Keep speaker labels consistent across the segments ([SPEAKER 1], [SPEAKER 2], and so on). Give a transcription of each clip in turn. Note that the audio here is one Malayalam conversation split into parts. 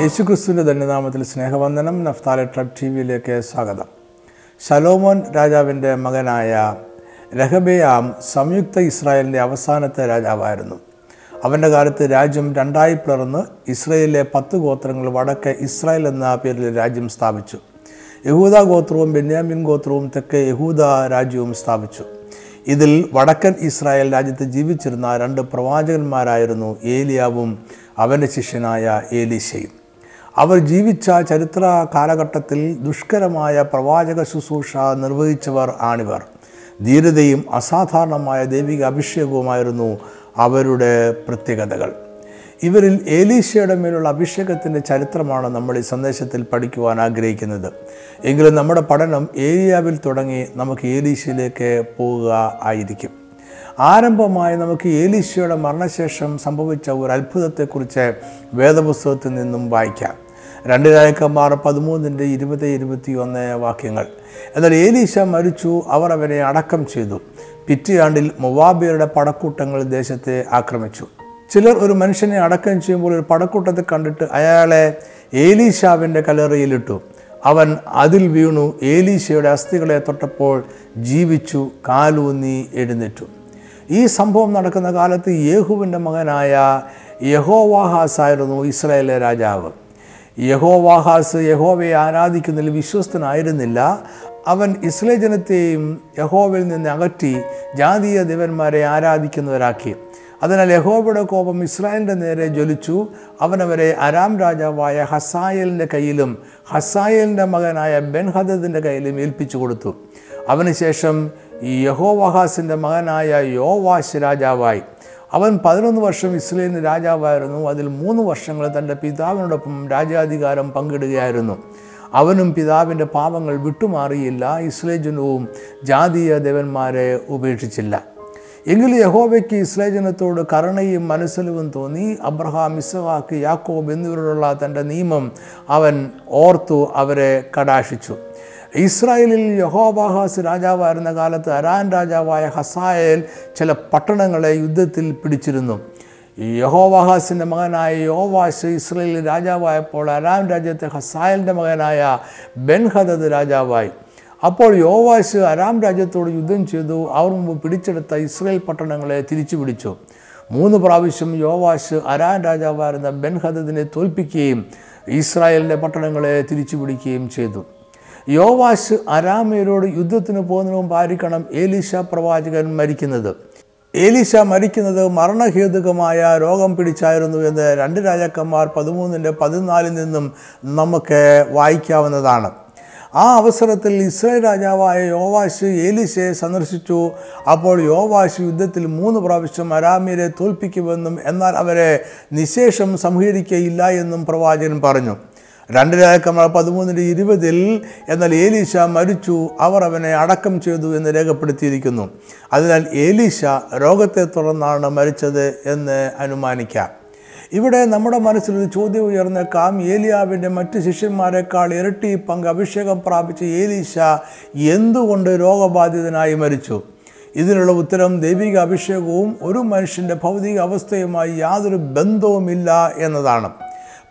[SPEAKER 1] യേശുക്രിസ്തുവിന്റെ ധന്യനാമത്തിൽ സ്നേഹവന്ദനം നഫ്താലെ ട്രബ് ടി വിയിലേക്ക് സ്വാഗതം. ശലോമോൻ രാജാവിന്റെ മകനായ രഹബയാം സംയുക്ത ഇസ്രായേലിന്റെ അവസാനത്തെ രാജാവായിരുന്നു. അവന്റെ കാലത്ത് രാജ്യം രണ്ടായി പിളർന്ന് ഇസ്രായേലിലെ പത്ത് ഗോത്രങ്ങൾ വടക്ക് ഇസ്രായേൽ എന്ന പേരിൽ രാജ്യം സ്ഥാപിച്ചു. യഹൂദ ഗോത്രവും ബെന്യാമിൻ ഗോത്രവും തെക്കേ യഹൂദ രാജ്യവും സ്ഥാപിച്ചു. ഇതിൽ വടക്കൻ ഇസ്രായേൽ രാജ്യത്ത് ജീവിച്ചിരുന്ന രണ്ട് പ്രവാചകന്മാരായിരുന്നു ഏലിയാവും അവന്റെ ശിഷ്യനായ ഏലീശയും. അവർ ജീവിച്ച ചരിത്ര കാലഘട്ടത്തിൽ ദുഷ്കരമായ പ്രവാചക ശുശ്രൂഷ നിർവഹിച്ചവർ ആണിവർ. ധീരതയും അസാധാരണമായ ദൈവിക അഭിഷേകവുമായിരുന്നു അവരുടെ പ്രത്യേകതകൾ. ഇവരിൽ ഏലീശയുടെ മേലുള്ള അഭിഷേകത്തിന്റെ ചരിത്രമാണ് നമ്മൾ ഈ സന്ദേശത്തിൽ പഠിക്കുവാൻ ആഗ്രഹിക്കുന്നത്. എങ്കിലും നമ്മുടെ പഠനം ഏലിയാവിൽ തുടങ്ങി നമുക്ക് ഏലീശയിലേക്ക് പോവുക ആയിരിക്കും. ആരംഭമായി നമുക്ക് ഏലീശയുടെ മരണശേഷം സംഭവിച്ച ഒരു അത്ഭുതത്തെക്കുറിച്ച് വേദപുസ്തകത്തിൽ നിന്നും വായിക്കാം. രണ്ട് രാജക്കന്മാർ പതിമൂന്നിന്റെ ഇരുപത് ഇരുപത്തി ഒന്ന് വാക്യങ്ങൾ. എന്നാൽ ഏലീശ മരിച്ചു അവർ അവനെ അടക്കം ചെയ്തു. പിറ്റിയാണ്ടിൽ മൊവാബിയരുടെ പടക്കൂട്ടങ്ങൾ ദേശത്തെ ആക്രമിച്ചു. ചിലർ ഒരു മനുഷ്യനെ അടക്കം ചെയ്യുമ്പോൾ ഒരു പടക്കൂട്ടത്തെ കണ്ടിട്ട് അയാളെ ഏലീശാവിന്റെ കലറിയിലിട്ടു അവൻ അതിൽ വീണു ഏലീശയുടെ അസ്ഥികളെ തൊട്ടപ്പോൾ ജീവിച്ചു കാലൂന്നി എഴുന്നേറ്റു. ഈ സംഭവം നടക്കുന്ന കാലത്ത് യേഹുവിന്റെ മകനായ യഹോവാഹാസ് ആയിരുന്നു ഇസ്രായേലിലെ രാജാവ്. യഹോവാഹാസ് യഹോവയെ ആരാധിക്കുന്നതിൽ വിശ്വസ്തനായിരുന്നില്ല. അവൻ ഇസ്ലേ ജനത്തെയും യഹോവയിൽ നിന്ന് അകറ്റി ജാതീയ ദേവന്മാരെ ആരാധിക്കുന്നവരാക്കി. അതിനാൽ യഹോബയുടെ കോപം ഇസ്രായേലിന്റെ നേരെ ജ്വലിച്ചു. അവനവരെ അരാം രാജാവായ ഹസായലിന്റെ കയ്യിലും ഹസായലിന്റെ മകനായ ബെൻഹദദിന്റെ കയ്യിലും ഏൽപ്പിച്ചു കൊടുത്തു. അവനുശേഷം ഈ യഹോവഹാസിന്റെ മകനായ യോവാശ് രാജാവായി. അവൻ പതിനൊന്ന് വർഷം ഇസ്രയേലിന് രാജാവായിരുന്നു. അതിൽ മൂന്ന് വർഷങ്ങൾ തന്റെ പിതാവിനോടൊപ്പം രാജാധികാരം പങ്കിടുകയായിരുന്നു. അവനും പിതാവിന്റെ പാപങ്ങൾ വിട്ടുമാറിയില്ല. ഇസ്രയേൽ ജനവും ജാതീയ ദേവന്മാരെ ഉപേക്ഷിച്ചില്ല. എങ്കിലും യഹോബയ്ക്ക് ഇസ്ലേജനത്തോട് ജനത്തോട് കരുണയും മനസ്സിലവും തോന്നി. അബ്രഹാം ഇസഹാക്ക് യാക്കോബ് എന്നിവരോടുള്ള തന്റെ നിയമം അവൻ ഓർത്തു അവരെ കടാക്ഷിച്ചു. ഇസ്രായേലിൽ യഹോബാഹാസ് രാജാവായിരുന്ന കാലത്ത് അരാൻ രാജാവായ ഹസായേൽ ചില പട്ടണങ്ങളെ യുദ്ധത്തിൽ പിടിച്ചിരുന്നു. യഹോവാഹാസിന്റെ മകനായ യോവാശ് ഇസ്രയേലിൽ രാജാവായപ്പോൾ അരാം രാജ്യത്തെ ഹസായലിന്റെ മകനായ ബെൻഹദദ് രാജാവായി. അപ്പോൾ യോവാശ് അരാം രാജ്യത്തോട് യുദ്ധം ചെയ്തു അവർ മുമ്പ് പിടിച്ചെടുത്ത ഇസ്രയേൽ പട്ടണങ്ങളെ തിരിച്ചു പിടിച്ചു മൂന്ന് പ്രാവശ്യം യോവാശ് അരാൻ രാജാവായിരുന്ന ബെൻഹദദിനെ തോൽപ്പിക്കുകയും ഇസ്രായേലിന്റെ പട്ടണങ്ങളെ തിരിച്ചു പിടിക്കുകയും ചെയ്തു. യോവാസ് അരാമയരോട് യുദ്ധത്തിന് പോകുന്നതിന് മുമ്പ് ആയിരിക്കണം ഏലീശ പ്രവാചകൻ മരിക്കുന്നത്. ഏലീശ മരിക്കുന്നത് മരണഹേതുകമായ രോഗം പിടിച്ചായിരുന്നു എന്ന് രണ്ട് രാജാക്കന്മാർ പതിമൂന്നിന്റെ പതിനാലിൽ നിന്നും നമുക്ക് വായിക്കാവുന്നതാണ്. ആ അവസരത്തിൽ ഇസ്രായേൽ രാജാവായ യോവാശ് ഏലിശയെ സന്ദർശിച്ചു. അപ്പോൾ യോവാശ് യുദ്ധത്തിൽ മൂന്ന് പ്രാവശ്യം അരാമ്യരെ തോൽപ്പിക്കുമെന്നും എന്നാൽ അവരെ നിശേഷം സംഹരിക്കയില്ല എന്നും പ്രവാചകൻ പറഞ്ഞു. രണ്ട് രാജാക്കന്മാർ പതിമൂന്നിന്റെ ഇരുപതിൽ എന്നാൽ ഏലീഷ മരിച്ചു അവർ അവനെ അടക്കം ചെയ്തു എന്ന് രേഖപ്പെടുത്തിയിരിക്കുന്നു. അതിനാൽ ഏലീഷ രോഗത്തെ തുടർന്നാണ് മരിച്ചത് എന്ന് അനുമാനിക്കാം. ഇവിടെ നമ്മുടെ മനസ്സിൽ ഒരു ചോദ്യം ഉയർന്നേക്കാം. ഏലിയാവിന്റെ മറ്റ് ശിഷ്യന്മാരെക്കാൾ ഇരട്ടി പങ്ക് അഭിഷേകം പ്രാപിച്ച ഏലീശ എന്തുകൊണ്ട് രോഗബാധിതനായി മരിച്ചു? ഇതിനുള്ള ഉത്തരം ദൈവിക അഭിഷേകവും ഒരു മനുഷ്യന്റെ ഭൗതിക അവസ്ഥയുമായി യാതൊരു ബന്ധവുമില്ല എന്നതാണ്.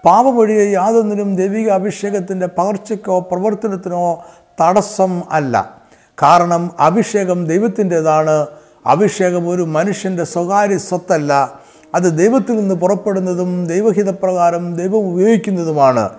[SPEAKER 1] പാപമൊഴിയെ യാതൊന്നിനും ദൈവിക അഭിഷേകത്തിന്റെ പകർച്ചയ്ക്കോ പ്രവർത്തനത്തിനോ തടസ്സം അല്ല. കാരണം അഭിഷേകം ദൈവത്തിന്റെതാണ്. അഭിഷേകം ഒരു മനുഷ്യന്റെ സ്വകാര്യ സ്വത്തല്ല. അത് ദൈവത്തിൽ നിന്ന് പുറപ്പെടുന്നതും ദൈവഹിതപ്രകാരം ദൈവം ഉപയോഗിക്കുന്നതുമാണ്.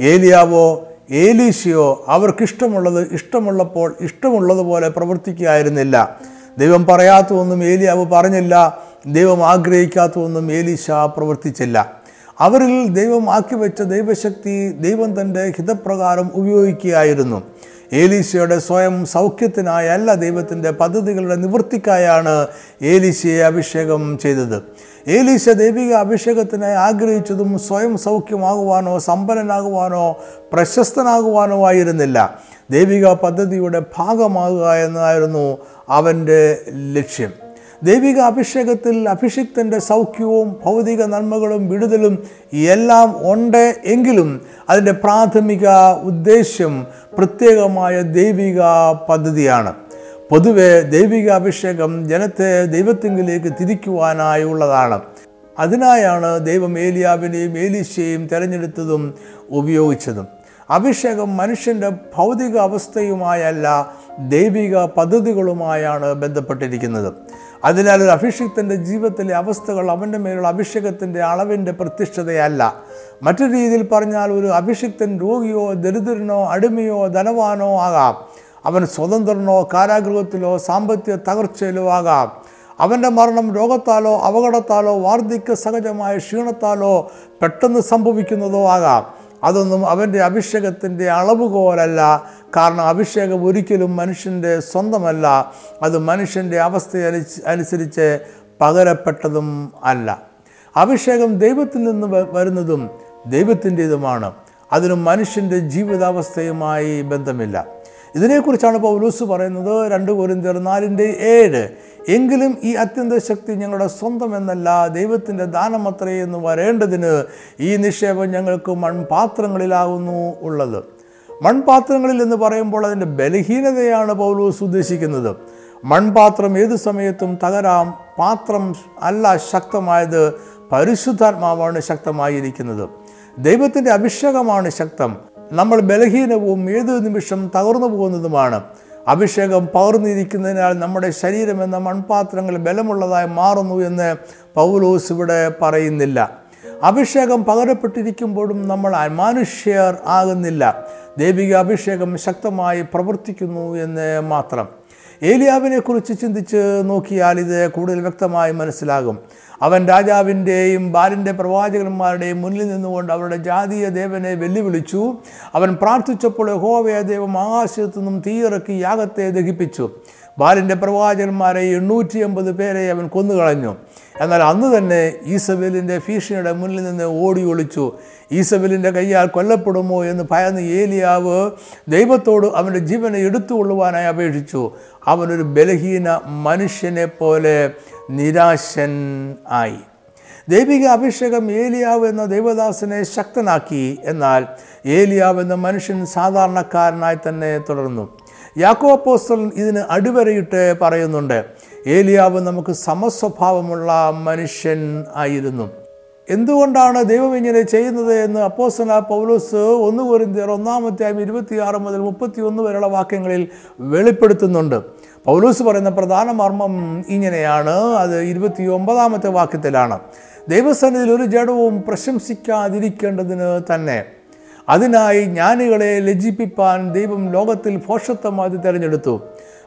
[SPEAKER 1] ഏലിയാവോ ഏലീശയോ അവർക്കിഷ്ടമുള്ളത് ഇഷ്ടമുള്ളപ്പോൾ ഇഷ്ടമുള്ളതുപോലെ പ്രവർത്തിക്കുകയായിരുന്നില്ല. ദൈവം പറയാത്തതൊന്നും ഏലിയാവ് പറഞ്ഞില്ല. ദൈവം ആഗ്രഹിക്കാത്തതൊന്നും ഏലീശ പ്രവർത്തിച്ചില്ല. അവരിൽ ദൈവം ആക്കി വെച്ച ദൈവശക്തി ദൈവം തന്റെ ഹിതപ്രകാരം ഉപയോഗിക്കുകയായിരുന്നു. ഏലീശയുടെ സ്വയം സൗഖ്യത്തിനായ അല്ല ദൈവത്തിന്റെ പദ്ധതികളുടെ നിവൃത്തിക്കായാണ് ഏലീശയെ അഭിഷേകം ചെയ്തത്. ഏലീശ ദൈവിക അഭിഷേകത്തിനായി ആഗ്രഹിച്ചതും സ്വയം സൗഖ്യമാകുവാനോ സമ്പന്നനാകുവാനോ പ്രശസ്തനാകുവാനോ ആയിരുന്നില്ല. ദൈവിക പദ്ധതിയുടെ ഭാഗമാകുക എന്നായിരുന്നു അവന്റെ ലക്ഷ്യം. ദൈവിക അഭിഷേകത്തിൽ അഭിഷിക്തന്റെ സൗഖ്യവും ഭൗതിക നന്മകളും വിടുതലും എല്ലാം ഉണ്ട് എങ്കിലും അതിന്റെ പ്രാഥമിക ഉദ്ദേശ്യം പ്രത്യേകമായ ദൈവിക പദ്ധതിയാണ്. പൊതുവെ ദൈവിക അഭിഷേകം ജനത്തെ ദൈവത്തിങ്കിലേക്ക് തിരിക്കുവാനായുള്ളതാണ് അതിനായാണ് ദൈവം ഏലിയാവിനെയും ഏലീശയെയും തിരഞ്ഞെടുത്തതും ഉപയോഗിച്ചതും. അഭിഷേകം മനുഷ്യന്റെ ഭൗതിക അവസ്ഥയുമായല്ല ദൈവിക പദ്ധതികളുമായാണ് ബന്ധപ്പെട്ടിരിക്കുന്നത്. അതിനാൽ ഒരു അഭിഷിക്തന്റെ ജീവിതത്തിലെ അവസ്ഥകൾ അവന്റെ മേലുള്ള അഭിഷേകത്തിന്റെ അളവിന്റെ പ്രത്യക്ഷതയല്ല. മറ്റൊരു രീതിയിൽ പറഞ്ഞാൽ ഒരു അഭിഷിക്തൻ രോഗിയോ ദരിദ്രനോ അടിമയോ ധനവാനോ ആകാം. അവൻ സ്വതന്ത്രനോ കാരാഗൃഹത്തിലോ സാമ്പത്തിക തകർച്ചയിലോ ആകാം. അവന്റെ മരണം രോഗത്താലോ അപകടത്താലോ വാർദ്ധക്യ സഹജമായ ക്ഷീണത്താലോ പെട്ടെന്ന് സംഭവിക്കുന്നതോ ആകാം. അതൊന്നും അവന്റെ അഭിഷേകത്തിന്റെ അളവുകോലല്ല. കാരണം അഭിഷേകം ഒരിക്കലും മനുഷ്യന്റെ സ്വന്തമല്ല. അത് മനുഷ്യന്റെ അവസ്ഥ അനുസരിച്ച് പകരപ്പെട്ടതും അല്ല. അഭിഷേകം ദൈവത്തിൽ നിന്ന് വരുന്നതും ദൈവത്തിന്റെതുമാണ്. അതിന് മനുഷ്യന്റെ ജീവിതാവസ്ഥയുമായി ബന്ധമില്ല. ഇതിനെക്കുറിച്ചാണ് പൗലൂസ് പറയുന്നത് രണ്ട് കോരിന്തർ നാലിന്റെ ഏഴ്. എങ്കിലും ഈ അത്യന്ത ശക്തി ഞങ്ങളുടെ സ്വന്തം എന്നല്ല ദൈവത്തിന്റെ ദാനമത്രേ എന്ന് വരേണ്ടതിന് ഈ നിക്ഷേപം ഞങ്ങൾക്ക് മൺപാത്രങ്ങളിലാകുന്നു ഉള്ളത്. മൺപാത്രങ്ങളിൽ എന്ന് പറയുമ്പോൾ അതിന്റെ ബലഹീനതയാണ് പൗലോസ് ഉദ്ദേശിക്കുന്നത്. മൺപാത്രം ഏത് സമയത്തും തകരാം പാത്രം അല്ല ശക്തമായത് പരിശുദ്ധാത്മാവാണ് ശക്തമായിരിക്കുന്നത്. ദൈവത്തിന്റെ അഭിഷേകമാണ് ശക്തം. നമ്മൾ ബലഹീനവും ഏത് നിമിഷം തകർന്നു പോകുന്നതുമാണ്. അഭിഷേകം പകർന്നിരിക്കുന്നതിനാൽ നമ്മുടെ ശരീരം എന്ന മൺപാത്രങ്ങൾ ബലമുള്ളതായി മാറുന്നു എന്ന് പൗലോസ് ഇവിടെ പറയുന്നില്ല. അഭിഷേകം പകരപ്പെട്ടിരിക്കുമ്പോഴും നമ്മൾ അമാനുഷ്യർ ആകുന്നില്ല. ദൈവിക അഭിഷേകം ശക്തമായി പ്രവർത്തിക്കുന്നു എന്ന് മാത്രം. ഏലിയാവിനെ കുറിച്ച് ചിന്തിച്ച് നോക്കിയാൽ ഇത് കൂടുതൽ വ്യക്തമായി മനസ്സിലാകും. അവൻ രാജാവിന്റെയും ബാലിന്റെ പ്രവാചകന്മാരുടെയും മുന്നിൽ നിന്നുകൊണ്ട് അവരുടെ ജാതീയ ദേവനെ വെല്ലുവിളിച്ചു. അവൻ പ്രാർത്ഥിച്ചപ്പോൾ ഹോവയ ദൈവം ആകാശത്തു നിന്നും തീയിറക്കി യാഗത്തെ ദഹിപ്പിച്ചു. ബാലിന്റെ പ്രവാചകന്മാരെ എണ്ണൂറ്റി അമ്പത് പേരെ അവൻ കൊന്നുകളഞ്ഞു. എന്നാൽ അന്ന് തന്നെ ഈസബേലിന്റെ ഭീഷണിയുടെ മുന്നിൽ നിന്ന് ഓടി ഒളിച്ചു. ഈസബേലിന്റെ കയ്യാൽ കൊല്ലപ്പെടുമോ എന്ന് ഭയന്ന് ഏലിയാവ് ദൈവത്തോട് അവന്റെ ജീവനെ എടുത്തുകൊള്ളുവാനായി അപേക്ഷിച്ചു. അവനൊരു ബലഹീന മനുഷ്യനെ പോലെ നിരാശൻ ആയി. ദൈവിക അഭിഷേകം ഏലിയാവ് എന്ന ദൈവദാസനെ ശക്തനാക്കി. എന്നാൽ ഏലിയാവ് എന്ന മനുഷ്യൻ സാധാരണക്കാരനായി തന്നെ തുടർന്നു. യാക്കോ അപ്പോസ്തലൻ ഇതിന് അടിവരയിട്ട് പറയുന്നുണ്ട്. ഏലിയാവ് നമുക്ക് സമസ്വഭാവമുള്ള മനുഷ്യൻ ആയിരുന്നു. എന്തുകൊണ്ടാണ് ദൈവം ഇങ്ങനെ ചെയ്യുന്നത് എന്ന് അപ്പോസന പൗലോസ് ഒന്ന് കുറിന്തിയർ ഒന്നാമത്തെയായും ഇരുപത്തിയാറ് മുതൽ മുപ്പത്തി ഒന്ന് വരെയുള്ള വാക്യങ്ങളിൽ വെളിപ്പെടുത്തുന്നുണ്ട്. പൗലോസ് പറയുന്ന പ്രധാന മർമ്മം ഇങ്ങനെയാണ്. അത് ഇരുപത്തി ഒമ്പതാമത്തെ വാക്യത്തിലാണ്. ദൈവസന്നിധിയിൽ ഒരു ജഡവും പ്രശംസിക്കാതിരിക്കേണ്ടതിന് തന്നെ അതിനായി ജ്ഞാനികളെ ലജ്ജിപ്പിപ്പാൻ ദൈവം ലോകത്തിൽ ഫോഷത്വമായി തിരഞ്ഞെടുത്തു.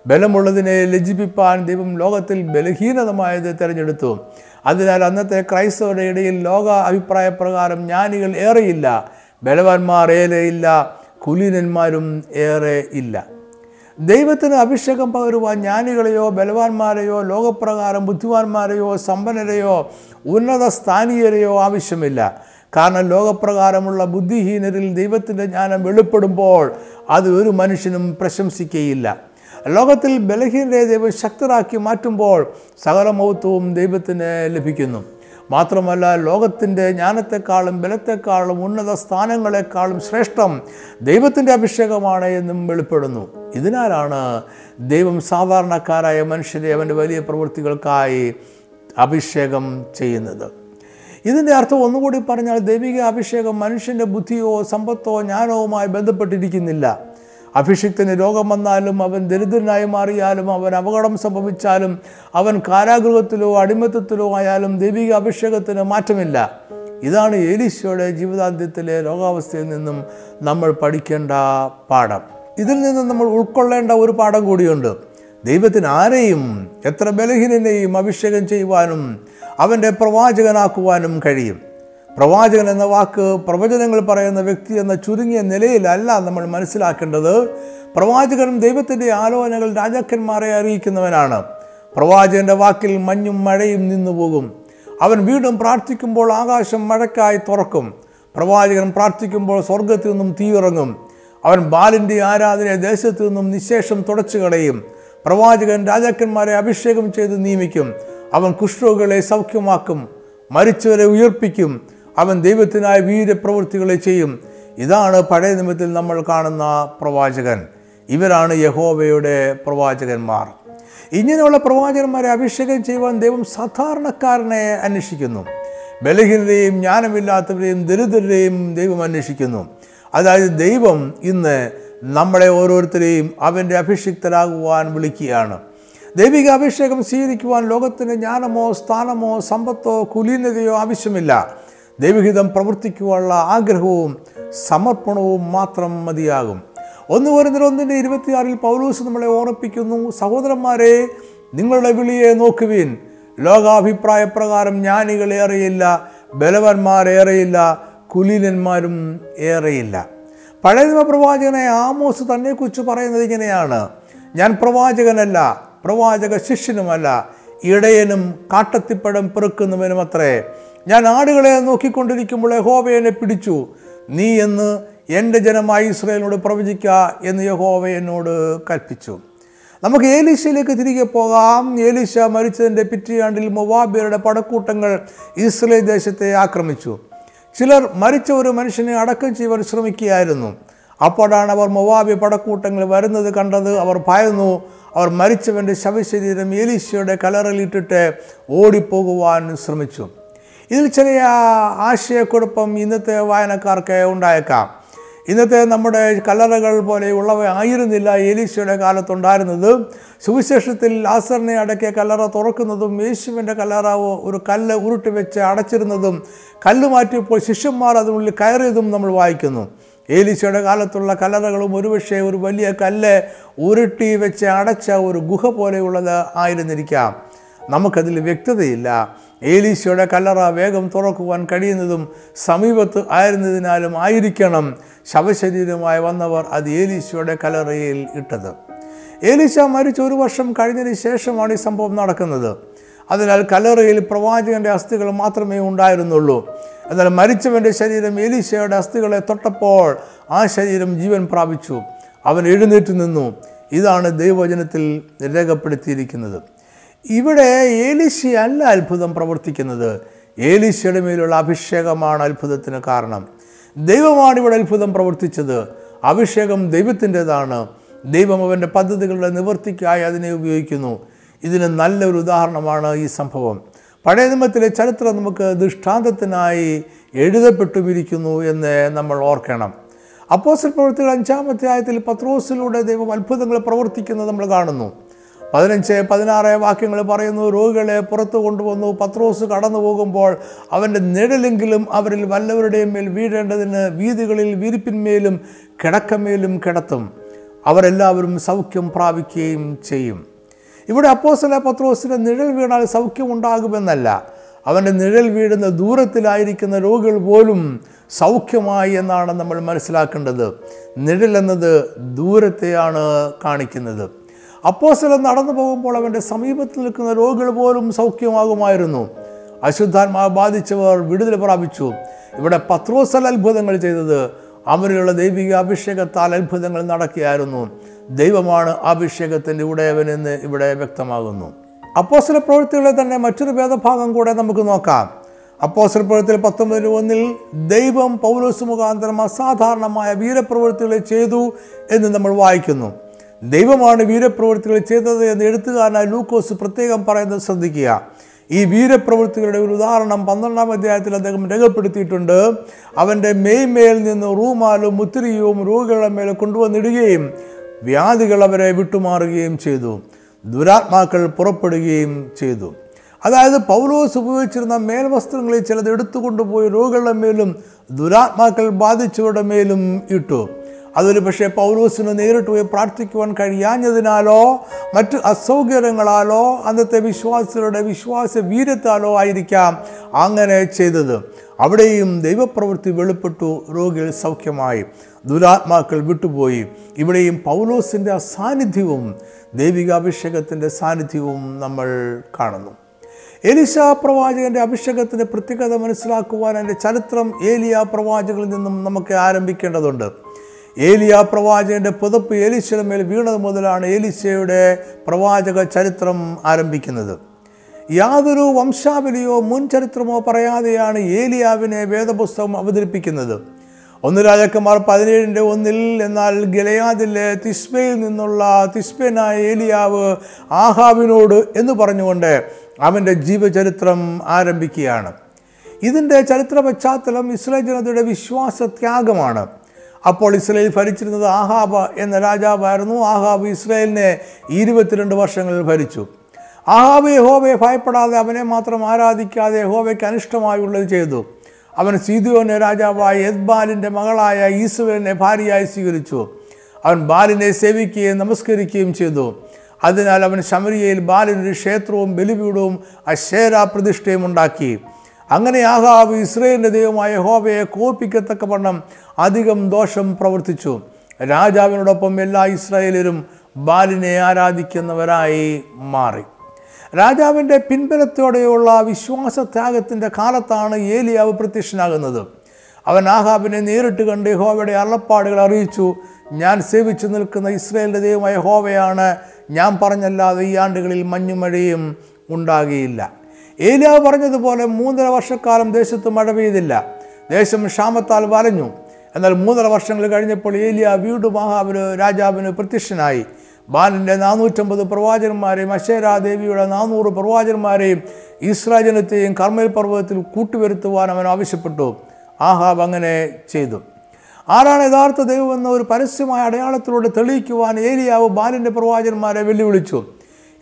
[SPEAKER 1] ബലമുള്ളതിനെ ലജ്ജിപ്പിപ്പാൻ ദൈവം ലോകത്തിൽ ബലഹീനതമായത് തിരഞ്ഞെടുത്തു. അതിനാൽ അന്നത്തെ ക്രൈസ്തവരുടെ ഇടയിൽ ലോക അഭിപ്രായ പ്രകാരം ജ്ഞാനികൾ ഏറെയില്ല. ബലവാന്മാർ ഏറെയില്ല കുലീനന്മാരും ഏറെ ഇല്ല. ദൈവത്തിന് അഭിഷേകം പകരുവാൻ ജ്ഞാനികളെയോ ബലവാന്മാരെയോ ലോകപ്രകാരം ബുദ്ധിമാന്മാരെയോ സമ്പന്നരെയോ ഉന്നത സ്ഥാനീയരെയോ ആവശ്യമില്ല. കാരണം ലോകപ്രകാരമുള്ള ബുദ്ധിഹീനരിൽ ദൈവത്തിന്റെ ജ്ഞാനം വെളിപ്പെടുമ്പോൾ അത് ഒരു മനുഷ്യനും പ്രശംസിക്കുകയില്ല ലോകത്തിൽ ബലഹീനരെ ദൈവം ശക്തരാക്കി മാറ്റുമ്പോൾ സകല മഹത്വവും ദൈവത്തിന് ലഭിക്കുന്നു. മാത്രമല്ല ലോകത്തിന്റെ ജ്ഞാനത്തെക്കാളും ബലത്തെക്കാളും ഉന്നത സ്ഥാനങ്ങളെക്കാളും ശ്രേഷ്ഠം ദൈവത്തിന്റെ അഭിഷേകമാണ് എന്നും വെളിപ്പെടുന്നു. ഇതിനാലാണ് ദൈവം സാധാരണക്കാരായ മനുഷ്യരെ അവന്റെ വലിയ പ്രവൃത്തികൾക്കായി അഭിഷേകം ചെയ്യുന്നത്. ഇതിന്റെ അർത്ഥം ഒന്നുകൂടി പറഞ്ഞാൽ ദൈവിക അഭിഷേകം മനുഷ്യന്റെ ബുദ്ധിയോ സമ്പത്തോ ജ്ഞാനവുമായി ബന്ധപ്പെട്ടിരിക്കുന്നില്ല. അഭിഷിക്തന് രോഗം വന്നാലും അവൻ ദരിദ്രനായി മാറിയാലും അവൻ അപകടം സംഭവിച്ചാലും അവൻ കാരാഗൃഹത്തിലോ അടിമത്തത്തിലോ ആയാലും ദൈവിക അഭിഷേകത്തിന് മാറ്റമില്ല. ഇതാണ് ഏലീശയുടെ ജീവിതാന്ത്യത്തിലെ രോഗാവസ്ഥയിൽ നിന്നും നമ്മൾ പഠിക്കേണ്ട പാഠം. ഇതിൽ നിന്ന് നമ്മൾ ഉൾക്കൊള്ളേണ്ട ഒരു പാഠം കൂടിയുണ്ട്. ദൈവത്തിന് ആരെയും എത്ര ബലഹീനനെയും അഭിഷേകം ചെയ്യുവാനും അവന്റെ പ്രവാചകനാക്കുവാനും കഴിയും. പ്രവാചകൻ എന്ന വാക്ക് പ്രവചനങ്ങൾ പറയുന്ന വ്യക്തി എന്ന ചുരുങ്ങിയ നിലയിലല്ല നമ്മൾ മനസ്സിലാക്കേണ്ടത്. പ്രവാചകൻ ദൈവത്തിന്റെ ആലോചനകൾ രാജാക്കന്മാരെ അറിയിക്കുന്നവനാണ്. പ്രവാചകന്റെ വാക്കിൽ മഞ്ഞും മഴയും നിന്നുപോകും അവൻ വീണ്ടും പ്രാർത്ഥിക്കുമ്പോൾ ആകാശം മഴക്കായി തുറക്കും. പ്രവാചകൻ പ്രാർത്ഥിക്കുമ്പോൾ സ്വർഗത്തിൽ നിന്നും തീയിറങ്ങും അവൻ ബാലിന്റെ ആരാധന ദേശത്തു നിന്നും നിശേഷം തുടച്ചു കളയും. പ്രവാചകൻ രാജാക്കന്മാരെ അഭിഷേകം ചെയ്ത് നിയമിക്കും. അവൻ കുഷ്ഠരോഗികളെ സൗഖ്യമാക്കും. മരിച്ചവരെ ഉയർപ്പിക്കും. അവൻ ദൈവത്തിനായ വീരപ്രവൃത്തികളെ ചെയ്യും. ഇതാണ് പഴയ നിമിത്തിൽ നമ്മൾ കാണുന്ന പ്രവാചകൻ. ഇവരാണ് യഹോവയുടെ പ്രവാചകന്മാർ. ഇങ്ങനെയുള്ള പ്രവാചകന്മാരെ അഭിഷേകം ചെയ്യുവാൻ ദൈവം സാധാരണക്കാരനെ അന്വേഷിക്കുന്നു. ബലഹീനതയും ജ്ഞാനമില്ലാത്തവരെയും ദരിദ്രരെയും ദൈവം അന്വേഷിക്കുന്നു. അതായത് ദൈവം ഇന്ന് നമ്മളെ ഓരോരുത്തരെയും അവന്റെ അഭിഷിക്തരാകുവാൻ വിളിക്കുകയാണ്. ദൈവിക അഭിഷേകം സ്വീകരിക്കുവാൻ ലോകത്തിന് ജ്ഞാനമോ സ്ഥാനമോ സമ്പത്തോ കുലീനതയോ ആവശ്യമില്ല. ദൈവഹിതം പ്രവർത്തിക്കുവാനുള്ള ആഗ്രഹവും സമർപ്പണവും മാത്രം മതിയാകും. ഒന്ന് വരുന്നതിൽ ഒന്നിന്റെ ഇരുപത്തിയാറിൽ പൗലൂസ് നമ്മളെ ഓർമ്മിപ്പിക്കുന്നു. സഹോദരന്മാരെ നിങ്ങളുടെ വിളിയെ നോക്കുവിൻ. ലോകാഭിപ്രായ പ്രകാരം ജ്ഞാനികൾ ഏറെയില്ല ബലവന്മാരേറെയില്ല കുലീനന്മാരും ഏറെയില്ല. പഴയ പ്രവാചകനെ ആമോസ് തന്നെക്കുറിച്ച് പറയുന്നത് ഇങ്ങനെയാണ്. ഞാൻ പ്രവാചകനല്ല പ്രവാചക ശിഷ്യനുമല്ല ഇടയനും കാട്ടത്തിപ്പഴം പെറുക്കുന്നവനും അത്രേ ഞാൻ ആടുകളെ നോക്കിക്കൊണ്ടിരിക്കുമ്പോൾ യഹോവ എന്നെ പിടിച്ചു. നീ എന്ന് എന്റെ ജനമായി ഇസ്രയേലിനോട് പ്രവചിക്ക എന്ന് യഹോവ എന്നോട് കൽപ്പിച്ചു നമുക്ക് ഏലീശയിലേക്ക് തിരികെ പോകാം. ഏലീശ മരിച്ചതിന്റെ പിറ്റിയാണ്ടിൽ മൊവാബിയരുടെ പടക്കൂട്ടങ്ങൾ ഇസ്രയേൽ ദേശത്തെ ആക്രമിച്ചു. ചിലർ മരിച്ച ഒരു മനുഷ്യനെ അടക്കം ചെയ്യുവാൻ ശ്രമിക്കുകയായിരുന്നു. അപ്പോഴാണ് അവർ മൊവാബി പടക്കൂട്ടങ്ങൾ വരുന്നത് കണ്ടത്. അവർ ഭയന്നു. അവർ മരിച്ചവന്റെ ശവശരീരം ഏലീശയുടെ കലറിലിട്ടിട്ട് ഓടിപ്പോകുവാൻ ശ്രമിച്ചു. ഇതിൽ ചെറിയ ആശയക്കുഴപ്പം ഇന്നത്തെ വായനക്കാർക്ക് ഉണ്ടായേക്കാം. ഇന്നത്തെ നമ്മുടെ കല്ലറകൾ പോലെയുള്ളവ ആയിരുന്നില്ല ഏലീശയുടെ കാലത്തുണ്ടായിരുന്നത്. സുവിശേഷത്തിൽ ലാസറിനെ അടക്കിയ കല്ലറ തുറക്കുന്നതും യേശുവിന്റെ കല്ലറ ഒരു കല്ല് ഉരുട്ടി വെച്ച് അടച്ചിരുന്നതും കല്ല് മാറ്റിയപ്പോൾ ശിഷ്യന്മാർ അതിനുള്ളിൽ കയറിയതും നമ്മൾ വായിക്കുന്നു. ഏലീശയുടെ കാലത്തുള്ള കല്ലറകളും ഒരുപക്ഷെ ഒരു വലിയ കല്ല് ഉരുട്ടി വെച്ച് അടച്ച ഒരു ഗുഹ പോലെയുള്ളത് ആയിരുന്നിരിക്കാം. നമുക്കതിൽ വ്യക്തതയില്ല. ഏലീശയുടെ കല്ലറ വേഗം തുറക്കുവാൻ കഴിയുന്നതും സമീപത്ത് ആയിരുന്നതിനാലും ആയിരിക്കണം ശവശരീരമായി വന്നവർ അത് ഏലീശയുടെ കല്ലറയിൽ ഇട്ടത്. ഏലീശ മരിച്ച ഒരു വർഷം കഴിഞ്ഞതിന് ശേഷമാണ് ഈ സംഭവം നടക്കുന്നത്. അതിനാൽ കല്ലറയിൽ പ്രവാചകന്റെ അസ്ഥികൾ മാത്രമേ ഉണ്ടായിരുന്നുള്ളൂ. എന്നാൽ മരിച്ചവന്റെ ശരീരം ഏലീശയുടെ അസ്ഥികളെ തൊട്ടപ്പോൾ ആ ശരീരം ജീവൻ പ്രാപിച്ചു. അവൻ എഴുന്നേറ്റ് നിന്നു. ഇതാണ് ദൈവവചനത്തിൽ രേഖപ്പെടുത്തിയിരിക്കുന്നത്. ഇവിടെ ഏലിശി അല്ല അത്ഭുതം പ്രവർത്തിക്കുന്നത്. ഏലിശിയുടെ മേലുള്ള അഭിഷേകമാണ് അത്ഭുതത്തിന് കാരണം. ദൈവമാണ് ഇവിടെ അത്ഭുതം പ്രവർത്തിച്ചത്. അഭിഷേകം ദൈവത്തിന്റെതാണ്. ദൈവം അവന്റെ പദ്ധതികളുടെ നിവർത്തിക്കായി അതിനെ ഉപയോഗിക്കുന്നു. ഇതിന് നല്ലൊരു ഉദാഹരണമാണ് ഈ സംഭവം. പഴയ നിയമത്തിലെ ചരിത്രം നമുക്ക് ദൃഷ്ടാന്തത്തിനായി എഴുതപ്പെട്ടുമിരിക്കുന്നു എന്ന് നമ്മൾ ഓർക്കണം. അപ്പോസിൽ പ്രവൃത്തികൾ അഞ്ചാമത്തെ ആയത്തിൽ പത്രോസിലൂടെ ദൈവം അത്ഭുതങ്ങൾ പ്രവർത്തിക്കുന്നത് നമ്മൾ കാണുന്നു. പതിനഞ്ച് പതിനാറ് വാക്യങ്ങൾ പറയുന്നു രോഗികളെ പുറത്തു കൊണ്ടുവന്നു പത്രോസ് കടന്നു പോകുമ്പോൾ അവന്റെ നിഴലെങ്കിലും അവരിൽ വല്ലവരുടെയും മേൽ വീഴേണ്ടതിന് വീതികളിൽ വിരിപ്പിന്മേലും കിടക്കമേലും കിടത്തും. അവരെല്ലാവരും സൗഖ്യം പ്രാപിക്കുകയും ചെയ്യും. ഇവിടെ അപ്പോസല പത്രോസിന്റെ നിഴൽ വീണാൽ സൗഖ്യം ഉണ്ടാകുമെന്നല്ല അവന്റെ നിഴൽ വീഴുന്ന ദൂരത്തിലായിരിക്കുന്ന രോഗികൾ പോലും സൗഖ്യമായി എന്നാണ് നമ്മൾ മനസ്സിലാക്കേണ്ടത്. നിഴൽ എന്നത് ദൂരത്തെയാണ് കാണിക്കുന്നത്. അപ്പോസലം നടന്നു പോകുമ്പോൾ അവന്റെ സമീപത്ത് നിൽക്കുന്ന രോഗികൾ പോലും സൗഖ്യമാകുമായിരുന്നു. അശുദ്ധാത്മാവ് ബാധിച്ചവർ വിടുതൽ പ്രാപിച്ചു. ഇവിടെ പത്രോസൽ അത്ഭുതങ്ങൾ ചെയ്തത് അവരിലുള്ള ദൈവിക അഭിഷേകത്താൽ അത്ഭുതങ്ങൾ നടക്കുകയായിരുന്നു. ദൈവമാണ് അഭിഷേകത്തിന്റെ ഉടയവനെന്ന് ഇവിടെ വ്യക്തമാകുന്നു. അപ്പോസ്റ്റല പ്രവൃത്തികളെ തന്നെ മറ്റൊരു ഭേദഭാഗം കൂടെ നമുക്ക് നോക്കാം. അപ്പോസ്റ്റല പ്രവൃത്തിയിൽ പത്തൊമ്പതിന് ഒന്നിൽ ദൈവം പൗലോസ് മുഖാന്തരം അസാധാരണമായ വീരപ്രവൃത്തികളെ ചെയ്തു എന്ന് നമ്മൾ വായിക്കുന്നു. ദൈവമാണ് വീരപ്രവൃത്തികൾ ചെയ്തത് എന്ന് എഴുത്തുകാരനായ ലൂക്കോസ് പ്രത്യേകം പറയുന്നത് ശ്രദ്ധിക്കുക. ഈ വീരപ്രവൃത്തികളുടെ ഒരു ഉദാഹരണം പന്ത്രണ്ടാം അധ്യായത്തിൽ അദ്ദേഹം രേഖപ്പെടുത്തിയിട്ടുണ്ട്. അവന്റെ മേയ്മേൽ നിന്ന് റൂമാലും മുത്തിരിയും രോഗികളുടെ മേലെ കൊണ്ടുവന്നിടുകയും വ്യാധികൾ അവരെ വിട്ടുമാറുകയും ചെയ്തു. ദുരാത്മാക്കൾ പുറപ്പെടുകയും ചെയ്തു. അതായത് പൗലോസ് ഉപയോഗിച്ചിരുന്ന മേൽവസ്ത്രങ്ങളിൽ ചിലത് എടുത്തുകൊണ്ടുപോയി രോഗികളുടെ മേലും ദുരാത്മാക്കൾ ബാധിച്ചവരുടെ മേലും ഇട്ടു. അതൊരു പക്ഷേ പൗലോസിന് നേരിട്ട് പോയി പ്രാർത്ഥിക്കുവാൻ കഴിയാഞ്ഞതിനാലോ മറ്റ് അസൗകര്യങ്ങളാലോ അന്നത്തെ വിശ്വാസികളുടെ വിശ്വാസ വീരത്താലോ ആയിരിക്കാം അങ്ങനെ ചെയ്തത്. അവിടെയും ദൈവപ്രവൃത്തി വെളിപ്പെട്ടു രോഗികൾ സൗഖ്യമായി. ദുരാത്മാക്കൾ വിട്ടുപോയി. ഇവിടെയും പൗലോസിന്റെ സാന്നിധ്യവും ദൈവികാഭിഷേകത്തിന്റെ സാന്നിധ്യവും നമ്മൾ കാണുന്നു. എലിശ പ്രവാചകന്റെ അഭിഷേകത്തിന്റെ പ്രത്യേകത മനസ്സിലാക്കുവാൻ എന്റെ ചരിത്രം ഏലിയ പ്രവാചകളിൽ നിന്നും നമുക്ക് ആരംഭിക്കേണ്ടതുണ്ട്. ഏലിയ പ്രവാചകന്റെ പുതപ്പ് ഏലിശയുടെ മേൽ വീണത് മുതലാണ് ഏലിശയുടെ പ്രവാചക ചരിത്രം ആരംഭിക്കുന്നത്. യാതൊരു വംശാവലിയോ മുൻ ചരിത്രമോ പറയാതെയാണ് ഏലിയാവിനെ വേദപുസ്തകം അവതരിപ്പിക്കുന്നത്. ഒന്ന് രാജാക്കന്മാർ പതിനേഴിന്റെ ഒന്നിൽ എന്നാൽ ഗലയാദിലെ തിസ്മയിൽ നിന്നുള്ള തിസ്ബനായ ഏലിയാവ് ആഹാവിനോട് എന്ന് പറഞ്ഞുകൊണ്ട് അവന്റെ ജീവചരിത്രം ആരംഭിക്കുകയാണ്. ഇതിന്റെ ചരിത്ര പശ്ചാത്തലം ഇസ്രായേൽ ജനതയുടെ വിശ്വാസ ത്യാഗമാണ് അപ്പോൾ ഇസ്രയേൽ ഭരിച്ചിരുന്നത് ആഹാബ് എന്ന രാജാവായിരുന്നു. ആഹാബ് ഇസ്രയേലിനെ ഇരുപത്തിരണ്ട് വർഷങ്ങളിൽ ഭരിച്ചു. ആഹാബ് യഹോവയെ ഭയപ്പെടാതെ അവനെ മാത്രം ആരാധിക്കാതെ യഹോവയ്ക്ക് അനിഷ്ടമായുള്ളത് ചെയ്തു. അവൻ സീതുവിനെ രാജാവായ യദ്ബാലിന്റെ മകളായ ഈസുവിനെ ഭാര്യയായി സ്വീകരിച്ചു. അവൻ ബാലിനെ സേവിക്കുകയും നമസ്കരിക്കുകയും ചെയ്തു. അതിനാൽ അവൻ ശമരിയയിൽ ബാലിനൊരു ക്ഷേത്രവും ബലിപീഠവും അശേര പ്രതിഷ്ഠയും ഉണ്ടാക്കി. അങ്ങനെ ആഹാബ് ഇസ്രയേലിന്റെ ദൈവമായ യഹോവയെ കോപ്പിക്കത്തക്കവണ്ണം അധികം ദോഷം പ്രവർത്തിച്ചു. രാജാവിനോടൊപ്പം എല്ലാ ഇസ്രായേലരും ബാലിനെ ആരാധിക്കുന്നവരായി മാറി. രാജാവിന്റെ പിൻബലത്തോടെയുള്ള വിശ്വാസത്യാഗത്തിന്റെ കാലത്താണ് ഏലിയാവ് പ്രത്യക്ഷനാകുന്നത്. അവൻ ആഹാബിനെ നേരിട്ട് കണ്ട് ഹോവയുടെ അള്ളപ്പാടുകൾ അറിയിച്ചു. ഞാൻ സേവിച്ചു നിൽക്കുന്ന ഇസ്രയേലിന്റെ ദൈവമായ ഹോവയാണ് ഞാൻ പറഞ്ഞല്ലാതെ ഈ ആണ്ടുകളിൽ മഞ്ഞുമഴയും ഉണ്ടാകിയില്ല. ഏലിയാവ് പറഞ്ഞതുപോലെ മൂന്നര വർഷക്കാലം ദേശത്ത് മഴ പെയ്തില്ല. ദേശം ക്ഷാമത്താൽ വലഞ്ഞു. എന്നാൽ മൂന്നര വർഷങ്ങൾ കഴിഞ്ഞപ്പോൾ ഏലിയ വീണ്ടും മഹാവിന് രാജാവിന് പ്രത്യക്ഷനായി. ബാലിന്റെ നാനൂറ്റമ്പത് പ്രവാചകന്മാരെയും അശേരാ ദേവിയുടെ നാനൂറ് പ്രവാചകന്മാരെയും ഇസ്രാജനത്തെയും കർമ്മൽ പർവതത്തിൽ കൂട്ടുവരുത്തുവാൻ അവൻ ആവശ്യപ്പെട്ടു. ആഹാബ് അങ്ങനെ ചെയ്തു. ആരാണ് യഥാർത്ഥ ദൈവമെന്ന ഒരു പരസ്യമായ അടയാളത്തിലൂടെ തെളിയിക്കുവാൻ ഏലിയാവ് ബാലിന്റെ പ്രവാചകന്മാരെ വെല്ലുവിളിച്ചു.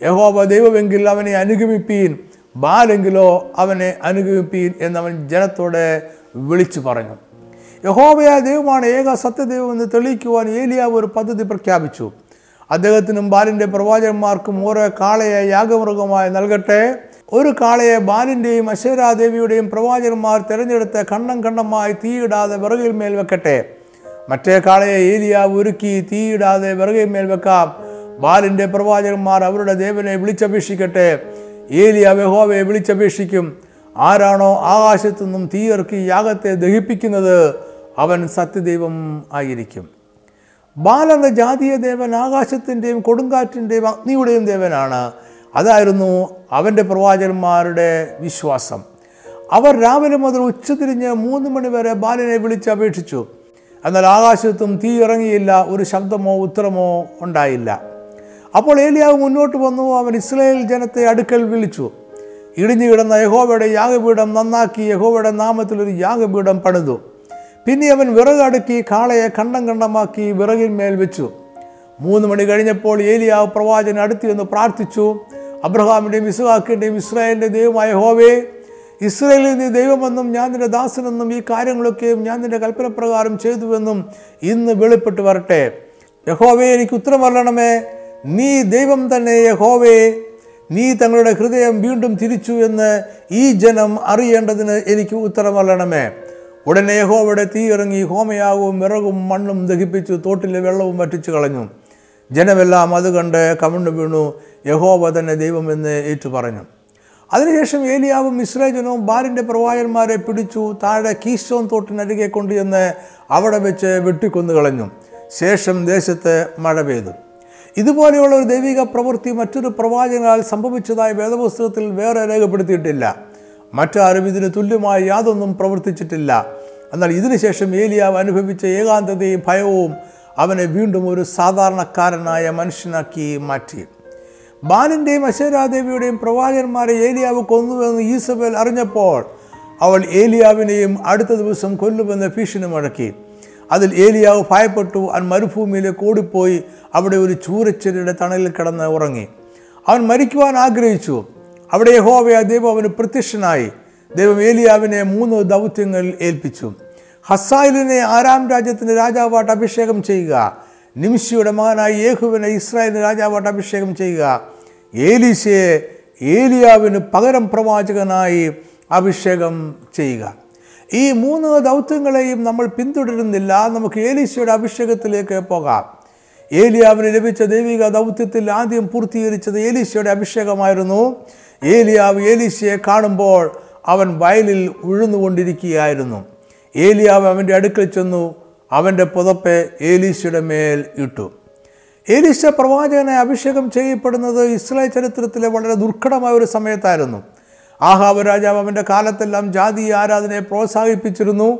[SPEAKER 1] യഹോബ ദൈവമെങ്കിൽ അവനെ അനുഗമിപ്പീൻ. ബാലെങ്കിലോ അവനെ അനുഗമിപ്പീൻ എന്നവൻ ജനത്തോടെ വിളിച്ചു പറഞ്ഞു. യഹോബയായ ദൈവമാണ് ഏക സത്യദൈവം എന്ന് തെളിയിക്കുവാൻ ഏലിയാവ് ഒരു പദ്ധതി പ്രഖ്യാപിച്ചു. അദ്ദേഹത്തിനും ബാലിന്റെ പ്രവാചകന്മാർക്കും ഓരോ കാളയെ യാഗമൃഗമായി നൽകട്ടെ. ഒരു കാളയെ ബാലിന്റെയും അശ്വരാദേവിയുടെയും പ്രവാചകന്മാർ തിരഞ്ഞെടുത്ത് കണ്ണം കണ്ണമായി തീയിടാതെ വിറകിൽ മേൽ വെക്കട്ടെ. മറ്റേ കാളയെ ഏലിയാവ് ഒരുക്കി തീയിടാതെ വിറകിൽ മേൽ വെക്കാം. ബാലിന്റെ പ്രവാചകന്മാർ അവരുടെ ദേവനെ വിളിച്ചപേക്ഷിക്കട്ടെ. ഏലിയ അവഹോവയെ വിളിച്ചപേക്ഷിക്കും. ആരാണോ ആകാശത്തു നിന്നും തീയിറക്കി യാഗത്തെ ദഹിപ്പിക്കുന്നത് അവൻ സത്യദൈവം ആയിരിക്കും. ബാലൻ ജാതീയ ദേവൻ ആകാശത്തിന്റെയും കൊടുങ്കാറ്റിന്റെയും അഗ്നിയുടെയും ദേവനാണ്. അതായിരുന്നു അവന്റെ പ്രവാചകന്മാരുടെ വിശ്വാസം. അവർ രാവിലെ മുതൽ ഉച്ചതിരിഞ്ഞ് മൂന്ന് മണിവരെ ബാലിനെ വിളിച്ച് അപേക്ഷിച്ചു. എന്നാൽ ആകാശത്തും തീ ഇറങ്ങിയില്ല ഒരു ശബ്ദമോ ഉത്തരമോ ഉണ്ടായില്ല. അപ്പോൾ ഏലിയാവ് മുന്നോട്ട് വന്നു അവൻ ഇസ്രായേൽ ജനത്തെ അടുക്കൽ വിളിച്ചു. ഇടിഞ്ഞു കിടന്ന യഹോവയുടെ യാഗപീഠം നന്നാക്കി യഹോവയുടെ നാമത്തിൽ ഒരു യാഗപീഠം പണിതു. പിന്നെ അവൻ വിറക് അടുക്കി കാളയെ കണ്ടം കണ്ടമാക്കി വിറകിന്മേൽ വെച്ചു. മൂന്ന് മണി കഴിഞ്ഞപ്പോൾ ഏലിയാവ് പ്രവാചകൻ അടുത്തു എന്ന് പ്രാർത്ഥിച്ചു അബ്രഹാമിന്റെയും ഇസ്ഹാക്കിന്റെയും ഇസ്രായേലിന്റെ ദൈവമായ ഹോവേ ഇസ്രായേലിൽ നീ ദൈവമെന്നും ഞാൻ നിന്റെ ദാസനെന്നും ഈ കാര്യങ്ങളൊക്കെയും ഞാൻ നിന്റെ കൽപ്പനപ്രകാരം ചെയ്തുവെന്നും ഇന്ന് വെളിപ്പെട്ട് വരട്ടെ. യഹോവേ എനിക്ക് ഉത്തരം വരണമേ. നീ ദൈവം തന്നെ യഹോവേ നീ തങ്ങളുടെ ഹൃദയം വീണ്ടും തിരിച്ചു എന്ന് ഈ ജനം അറിയേണ്ടതിന് എനിക്ക് ഉത്തരമല്ലണമേ. ഉടനെ യഹോവയുടെ തീ ഇറങ്ങി ഹോമയാവും വിറകും മണ്ണും ദഹിപ്പിച്ചു തോട്ടിലെ വെള്ളവും വറ്റിച്ചു കളഞ്ഞു. ജനമെല്ലാം അത് കണ്ട് കമണ്ണു വീണു. യഹോവ തന്നെ ദൈവമെന്ന് ഏറ്റു പറഞ്ഞു അതിനുശേഷം ഏലിയാവും ഇസ്രേജനവും ബാലിന്റെ പ്രവാചകന്മാരെ പിടിച്ചു താഴെ കീശോൻ തോട്ടിനരികെ കൊണ്ടുചെന്ന് അവിടെ വെച്ച് വെട്ടിക്കൊന്നു കളഞ്ഞു ശേഷം ദേശത്ത് മഴ പെയ്തു. ഇതുപോലെയുള്ള ഒരു ദൈവിക പ്രവൃത്തി മറ്റൊരു പ്രവാചകനാൽ സംഭവിച്ചതായി വേദപുസ്തകത്തിൽ വേറെ രേഖപ്പെടുത്തിയിട്ടില്ല. മറ്റാരും ഇതിന് തുല്യമായി യാതൊന്നും പ്രവർത്തിച്ചിട്ടില്ല. എന്നാൽ ഇതിനുശേഷം ഏലിയാവ് അനുഭവിച്ച ഏകാന്തതയും ഭയവും അവനെ വീണ്ടും ഒരു സാധാരണക്കാരനായ മനുഷ്യനാക്കി മാറ്റി. ബാലിന്റെയും അശ്വരാദേവിയുടെയും പ്രവാചകന്മാരെ ഏലിയാവ് കൊന്നുവെന്ന് ഈസബേൽ അറിഞ്ഞപ്പോൾ അവൾ ഏലിയാവിനെയും അടുത്ത ദിവസം കൊല്ലുമെന്ന് ഭീഷണി മുഴക്കി. അതിൽ ഏലിയാവ് ഭയപ്പെട്ടു അവൻ മരുഭൂമിയിലേക്ക് ഓടിപ്പോയി അവിടെ ഒരു ചൂരച്ചെടിയുടെ തണലിൽ കിടന്ന് ഉറങ്ങി. അവൻ മരിക്കുവാൻ ആഗ്രഹിച്ചു. അവിടെ യഹോവയ ദൈവം അവന് പ്രത്യക്ഷനായി. ദൈവം ഏലിയാവിനെ മൂന്ന് ദൗത്യങ്ങൾ ഏൽപ്പിച്ചു. ഹസായിലിനെ ആരാം രാജ്യത്തിന്റെ രാജാവായിട്ട് അഭിഷേകം ചെയ്യുക. നിമിഷയുടെ മകനായി യേഹുവിനെ ഇസ്രായേലിന് രാജാവായിട്ട് അഭിഷേകം ചെയ്യുക. ഏലീശയെ ഏലിയാവിന് പകരം പ്രവാചകനായി അഭിഷേകം ചെയ്യുക. ഈ മൂന്ന് ദൗത്യങ്ങളെയും നമ്മൾ പിന്തുടരുന്നില്ല. നമുക്ക് ഏലീശയുടെ അഭിഷേകത്തിലേക്ക് പോകാം. ഏലിയാവിന് ലഭിച്ച ദൈവിക ദൗത്യത്തിൽ ആദ്യം പൂർത്തീകരിച്ചത് ഏലീശയുടെ അഭിഷേകമായിരുന്നു. ഏലിയാവ് ഏലീശയെ കാണുമ്പോൾ അവൻ വയലിൽ ഉഴുന്നുകൊണ്ടിരിക്കുകയായിരുന്നു. ഏലിയാവ് അവന്റെ അടുക്കൽ ചെന്നു അവന്റെ പുതപ്പ് ഏലീശയുടെ മേൽ ഇട്ടു. ഏലീശ പ്രവാചകനെ അഭിഷേകം ചെയ്യപ്പെടുന്നത് ഇസ്രായേൽ ചരിത്രത്തിലെ വളരെ ദുർഘടമായ ഒരു സമയത്തായിരുന്നു. ആഹാബ് രാജാവ് അവന്റെ കാലത്തെല്ലാം ജാതീയ ആരാധനയെ പ്രോത്സാഹിപ്പിച്ചിരുന്നു.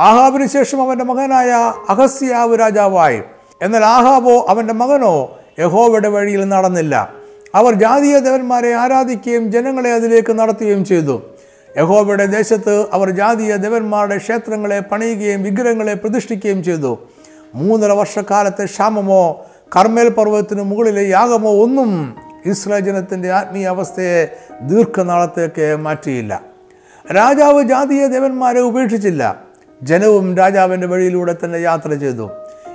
[SPEAKER 1] ആഹാബിന് ശേഷം അവന്റെ മകനായ അഹസ്യാവ് രാജാവായി. എന്നാൽ ആഹാബോ അവന്റെ മകനോ യഹോവയുടെ വഴിയിൽ നടന്നില്ല. അവർ ജാതീയ ദേവന്മാരെ ആരാധിക്കുകയും ജനങ്ങളെ അതിലേക്ക് നടത്തുകയും ചെയ്തു. യഹോബയുടെ ദേശത്ത് അവർ ജാതീയ ദേവന്മാരുടെ ക്ഷേത്രങ്ങളെ പണിയുകയും വിഗ്രഹങ്ങളെ പ്രതിഷ്ഠിക്കുകയും ചെയ്തു. മൂന്നര വർഷക്കാലത്തെ ക്ഷാമമോ കർമ്മേൽ പർവതത്തിന് മുകളിലെ യാഗമോ ഒന്നും ഇസ്രായേൽ ജനത്തിന്റെ ആത്മീയ അവസ്ഥയെ ദീർഘനാളത്തേക്ക് മാറ്റിയില്ല. രാജാവ് ജാതീയ ദേവന്മാരെ ഉപേക്ഷിച്ചില്ല. ജനവും രാജാവിന്റെ വഴിയിലൂടെ തന്നെ യാത്ര ചെയ്തു.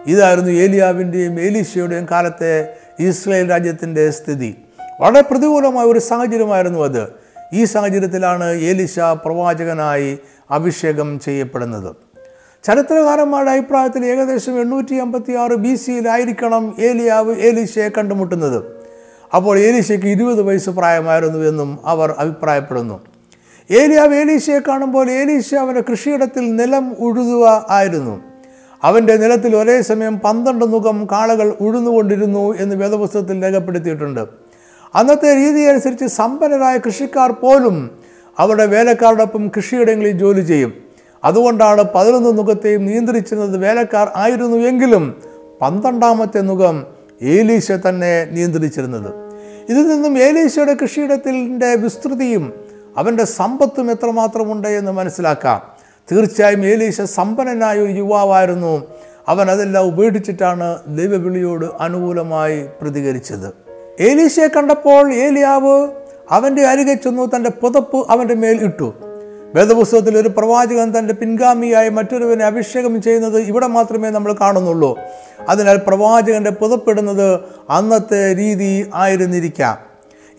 [SPEAKER 1] ഇതായിരുന്നു ഏലിയാവിന്റെയും ഏലീശയുടെയും കാലത്തെ ഇസ്രായേൽ രാജ്യത്തിന്റെ സ്ഥിതി. വളരെ പ്രതികൂലമായ ഒരു സാഹചര്യമായിരുന്നു അത്. ഈ സാഹചര്യത്തിലാണ് ഏലിശ പ്രവാചകനായി അഭിഷേകം ചെയ്യപ്പെടുന്നത്. ചരിത്രകാരന്മാരുടെ അഭിപ്രായത്തിൽ ഏകദേശം എണ്ണൂറ്റി അമ്പത്തി ആറ് ബി സിയിലായിരിക്കണം ഏലിയാവ് ഏലിശയെ കണ്ടുമുട്ടുന്നത്. അപ്പോൾ ഏലീശയ്ക്ക് ഇരുപത് വയസ്സ് പ്രായമായിരുന്നു എന്നും അവർ അഭിപ്രായപ്പെടുന്നു. ഏലിയാവ് ഏലീശയെ കാണുമ്പോൾ ഏലീശ അവന്റെ കൃഷിയിടത്തിൽ നിലം ഉഴുതുക ആയിരുന്നു. അവന്റെ നിലത്തിൽ ഒരേ സമയം പന്ത്രണ്ട് മുഖം കാളകൾ ഉഴുന്നുകൊണ്ടിരുന്നു എന്ന് വേദപുസ്തകത്തിൽ രേഖപ്പെടുത്തിയിട്ടുണ്ട്. അന്നത്തെ രീതി അനുസരിച്ച് സമ്പന്നരായ കൃഷിക്കാർ പോലും അവരുടെ വേലക്കാരോടൊപ്പം കൃഷിയിടങ്ങളിൽ ജോലി ചെയ്യും. അതുകൊണ്ടാണ് പതിനൊന്ന് മുഖത്തെയും നിയന്ത്രിച്ചിരുന്നത് വേലക്കാർ ആയിരുന്നു എങ്കിലും പന്ത്രണ്ടാമത്തെ മുഖം ഏലീശ തന്നെ നിയന്ത്രിച്ചിരുന്നത്. ഇതിൽ നിന്നും ഏലീശയുടെ കൃഷിയിടത്തിന്റെ വിസ്തൃതിയും അവന്റെ സമ്പത്തും എത്രമാത്രമുണ്ട് എന്ന് മനസ്സിലാക്കാം. തീർച്ചയായും ഏലീശ സമ്പന്നനായ ഒരു യുവാവായിരുന്നു. അവൻ അതെല്ലാം ഉപേക്ഷിച്ചിട്ടാണ് ദൈവവിളിയോട് അനുകൂലമായി പ്രതികരിച്ചത്. ഏലീശയെ കണ്ടപ്പോൾ ഏലിയാവ് അവന്റെ അരികെ ചെന്നു തന്റെ പുതപ്പ് അവന്റെ മേൽ ഇട്ടു. വേദപുസ്തകത്തിൽ ഒരു പ്രവാചകൻ തന്റെ പിൻഗാമിയായി മറ്റൊരുവനെ അഭിഷേകം ചെയ്യുന്നത് ഇവിടെ മാത്രമേ നമ്മൾ കാണുന്നുള്ളൂ. അതിനാൽ പ്രവാചകന്റെ പുതപ്പിടുന്നത് അന്നത്തെ രീതി ആയിരുന്നിരിക്കാം.